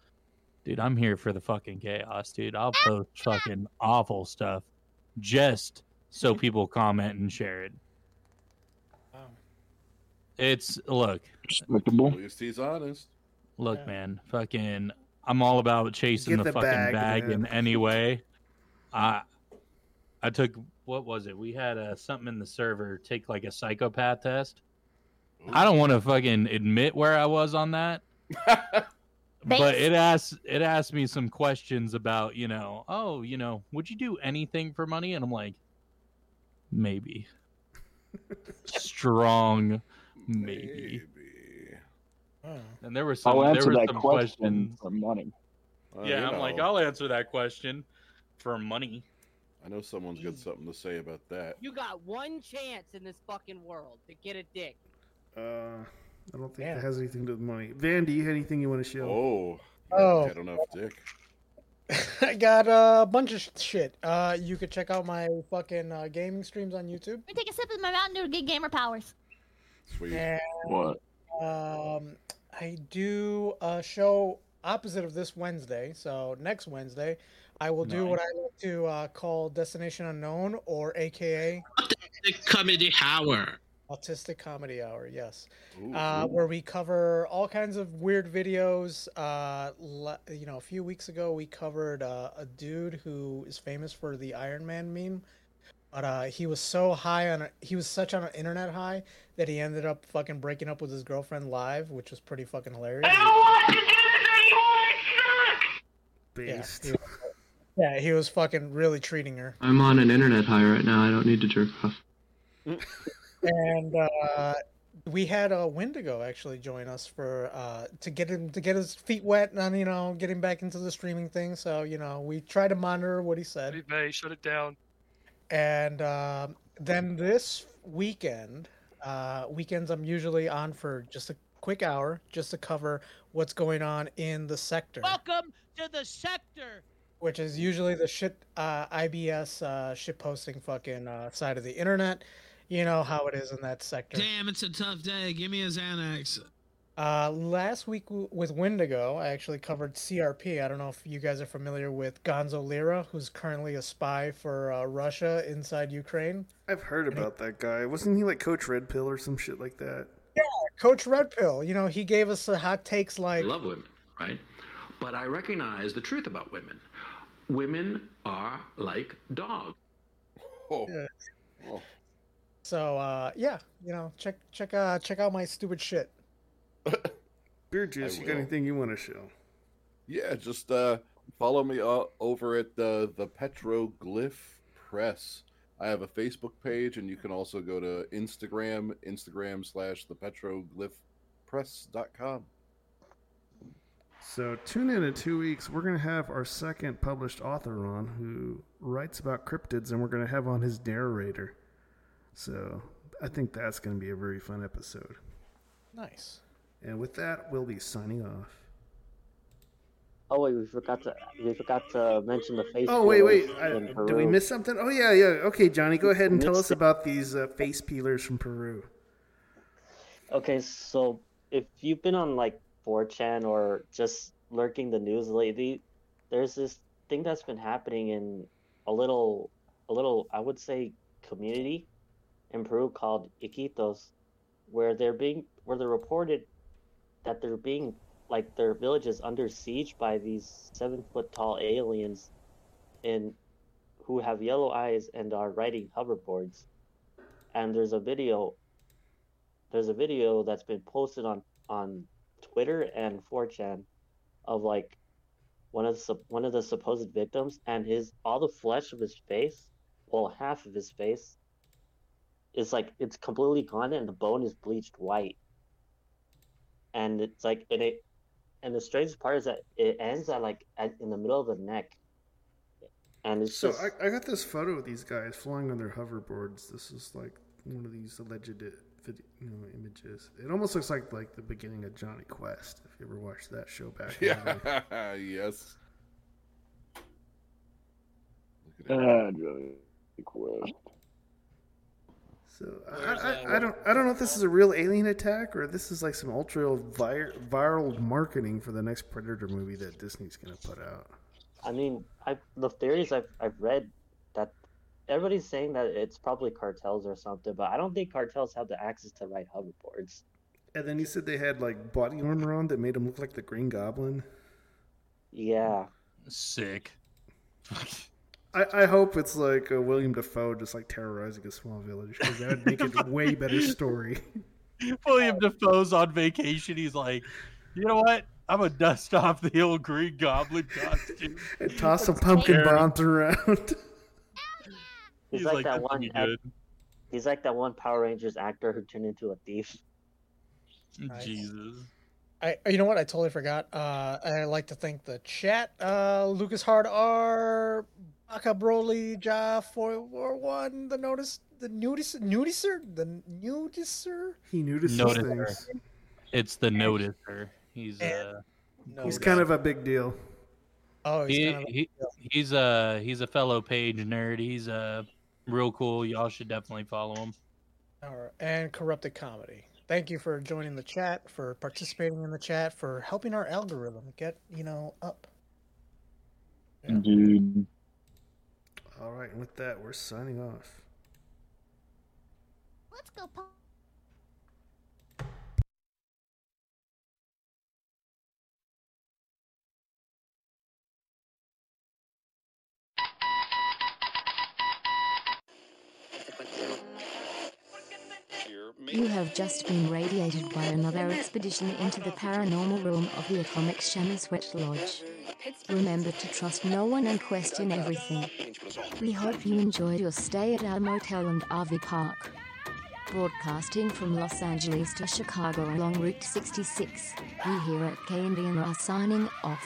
Dude, I'm here for the fucking chaos, dude. I'll post fucking awful stuff just so people comment and share it. It's look, At least he's honest. Look, man, fucking, I'm all about chasing the, the fucking bag, bag, in any way. I, I took what was it? We had uh, something in the server take like a psychopath test. I don't want to fucking admit where I was on that, but it asked it asked me some questions about you know, oh, you know, would you do anything for money? And I'm like, maybe, strong, maybe. And there were some. I'll there answer were that some question questions. for money. Uh, yeah, I'm like. I'll answer that question for money. I know someone's got something to say about that. You got one chance in this fucking world to get a dick. Uh, I don't think that has anything to do with money. Van, do you have anything you want to show? Oh. Oh. I don't know if Dick. I got a bunch of shit. Uh, you could check out my fucking uh, gaming streams on YouTube. Let me take a sip of my Mountain Dew to get gamer powers. Sweet. And, What? Um, I do a show opposite of this Wednesday. So next Wednesday, I will do what I like to uh, call Destination Unknown, or AKA The comedy hour. Autistic Comedy Hour. Yes, uh, where we cover all kinds of weird videos. Uh, le- you know, a few weeks ago we covered uh, a dude who is famous for the Iron Man meme. But uh, he was so high on, a, he was such on an internet high that he ended up fucking breaking up with his girlfriend live, which was pretty fucking hilarious. I don't want to do this Based. Yeah, he, yeah, he was fucking really treating her. I'm on an internet high right now. I don't need to jerk off. and uh, we had uh, Wendigo actually join us for uh, to get him to get his feet wet and you know get him back into the streaming thing. So you know we try to monitor what he said. Hey, shut it down. And um then this weekend, uh, weekends I'm usually on for just a quick hour just to cover what's going on in the sector, Welcome to the sector. which is usually the shit uh, IBS uh, shit posting fucking uh, side of the internet. You know how it is in that sector. Damn, it's a tough day. Give me a Xanax. Uh, last week w- with Wendigo, I actually covered CRP. I don't know if you guys are familiar with Gonzo Lira, who's currently a spy for uh, Russia inside Ukraine. I've heard about that guy. Wasn't he like Coach Red Pill or some shit like that? Yeah, Coach Red Pill. You know, he gave us the hot takes like. I love women, right? But I recognize the truth about women. Women are like dogs. Oh. Yeah. So uh, yeah, you know, check check uh check out my stupid shit. Beard Juice. You got anything you want to show? Yeah, just uh, follow me uh, over at the the Petroglyph Press. I have a Facebook page, and you can also go to Instagram, Instagram slash the petroglyphpress.com. So tune in in two weeks. We're gonna have our second published author on who writes about cryptids, and we're gonna have on his narrator. So I think that's gonna be a very fun episode. Nice. And with that, we'll be signing off. Oh wait, we forgot to we forgot to mention the face. Oh wait, wait. peelers I, in did we miss something? Oh yeah, yeah. Okay, Johnny, go ahead and tell us about these uh, face peelers from Peru. Okay, so if you've been on like 4chan or just lurking the news lately, there's this thing that's been happening in a little, a little, I would say, community in Peru called Iquitos, where they're being, where they're reported that they're being, like their village is under siege by these seven foot tall aliens, in, who have yellow eyes and are riding hoverboards. And there's a video there's a video that's been posted on on Twitter and 4chan of like one of the one of the supposed victims and his all the flesh of his face, well half of his face is like it's completely gone and the bone is bleached white. And it's like and it and the strangest part is that it ends at like at, in the middle of the neck. And it's So just I, I got this photo of these guys flying on their hoverboards. This is like one of these alleged uh, video, you know, images. It almost looks like like the beginning of Jonny Quest. If you ever watched that show back. in the day. Yeah, yes. Ah, Jonny Quest. So I, I, I don't I don't know if this is a real alien attack or this is like some ultra vir- viral marketing for the next Predator movie that Disney's gonna put out. I mean, I the theories I've I've read that everybody's saying that it's probably cartels or something, but I don't think cartels have the access to ride hoverboards. And then you said they had like body armor on that made them look like the Green Goblin. Yeah. Sick. I, I hope it's like uh, William Dafoe just like terrorizing a small village because that would make it a way better story. William Dafoe's on vacation. He's like, you know what? I'm gonna dust off the old Green Goblin costume and toss some pumpkin bombs around. He's, He's like, like, that one. pretty he's like that one Power Rangers actor who turned into a thief. Jesus. I, you know what? I totally forgot. Uh, I'd like to thank the chat. Uh, Lucas Hard R, Baka Broly, Ja four four one, the notice, the nudis, nudicer, the nudicer. He notices Noticer. things. It's the noticer. He's uh He's kind of a big deal. Oh, he's he, kind of a he, he's a he's a fellow page nerd. He's a real cool. Y'all should definitely follow him. Alright, and corrupted comedy. Thank you for joining the chat, for participating in the chat, for helping our algorithm get you know up. Indeed. All right, and with that, we're signing off. Let's go. Paul. You have just been radiated by another expedition into the paranormal realm of the Atomic Shaman Sweat Lodge. Remember to trust no one and question everything. We hope you enjoyed your stay at our motel and RV park. Broadcasting from Los Angeles to Chicago along Route 66, we here at K&D are signing off.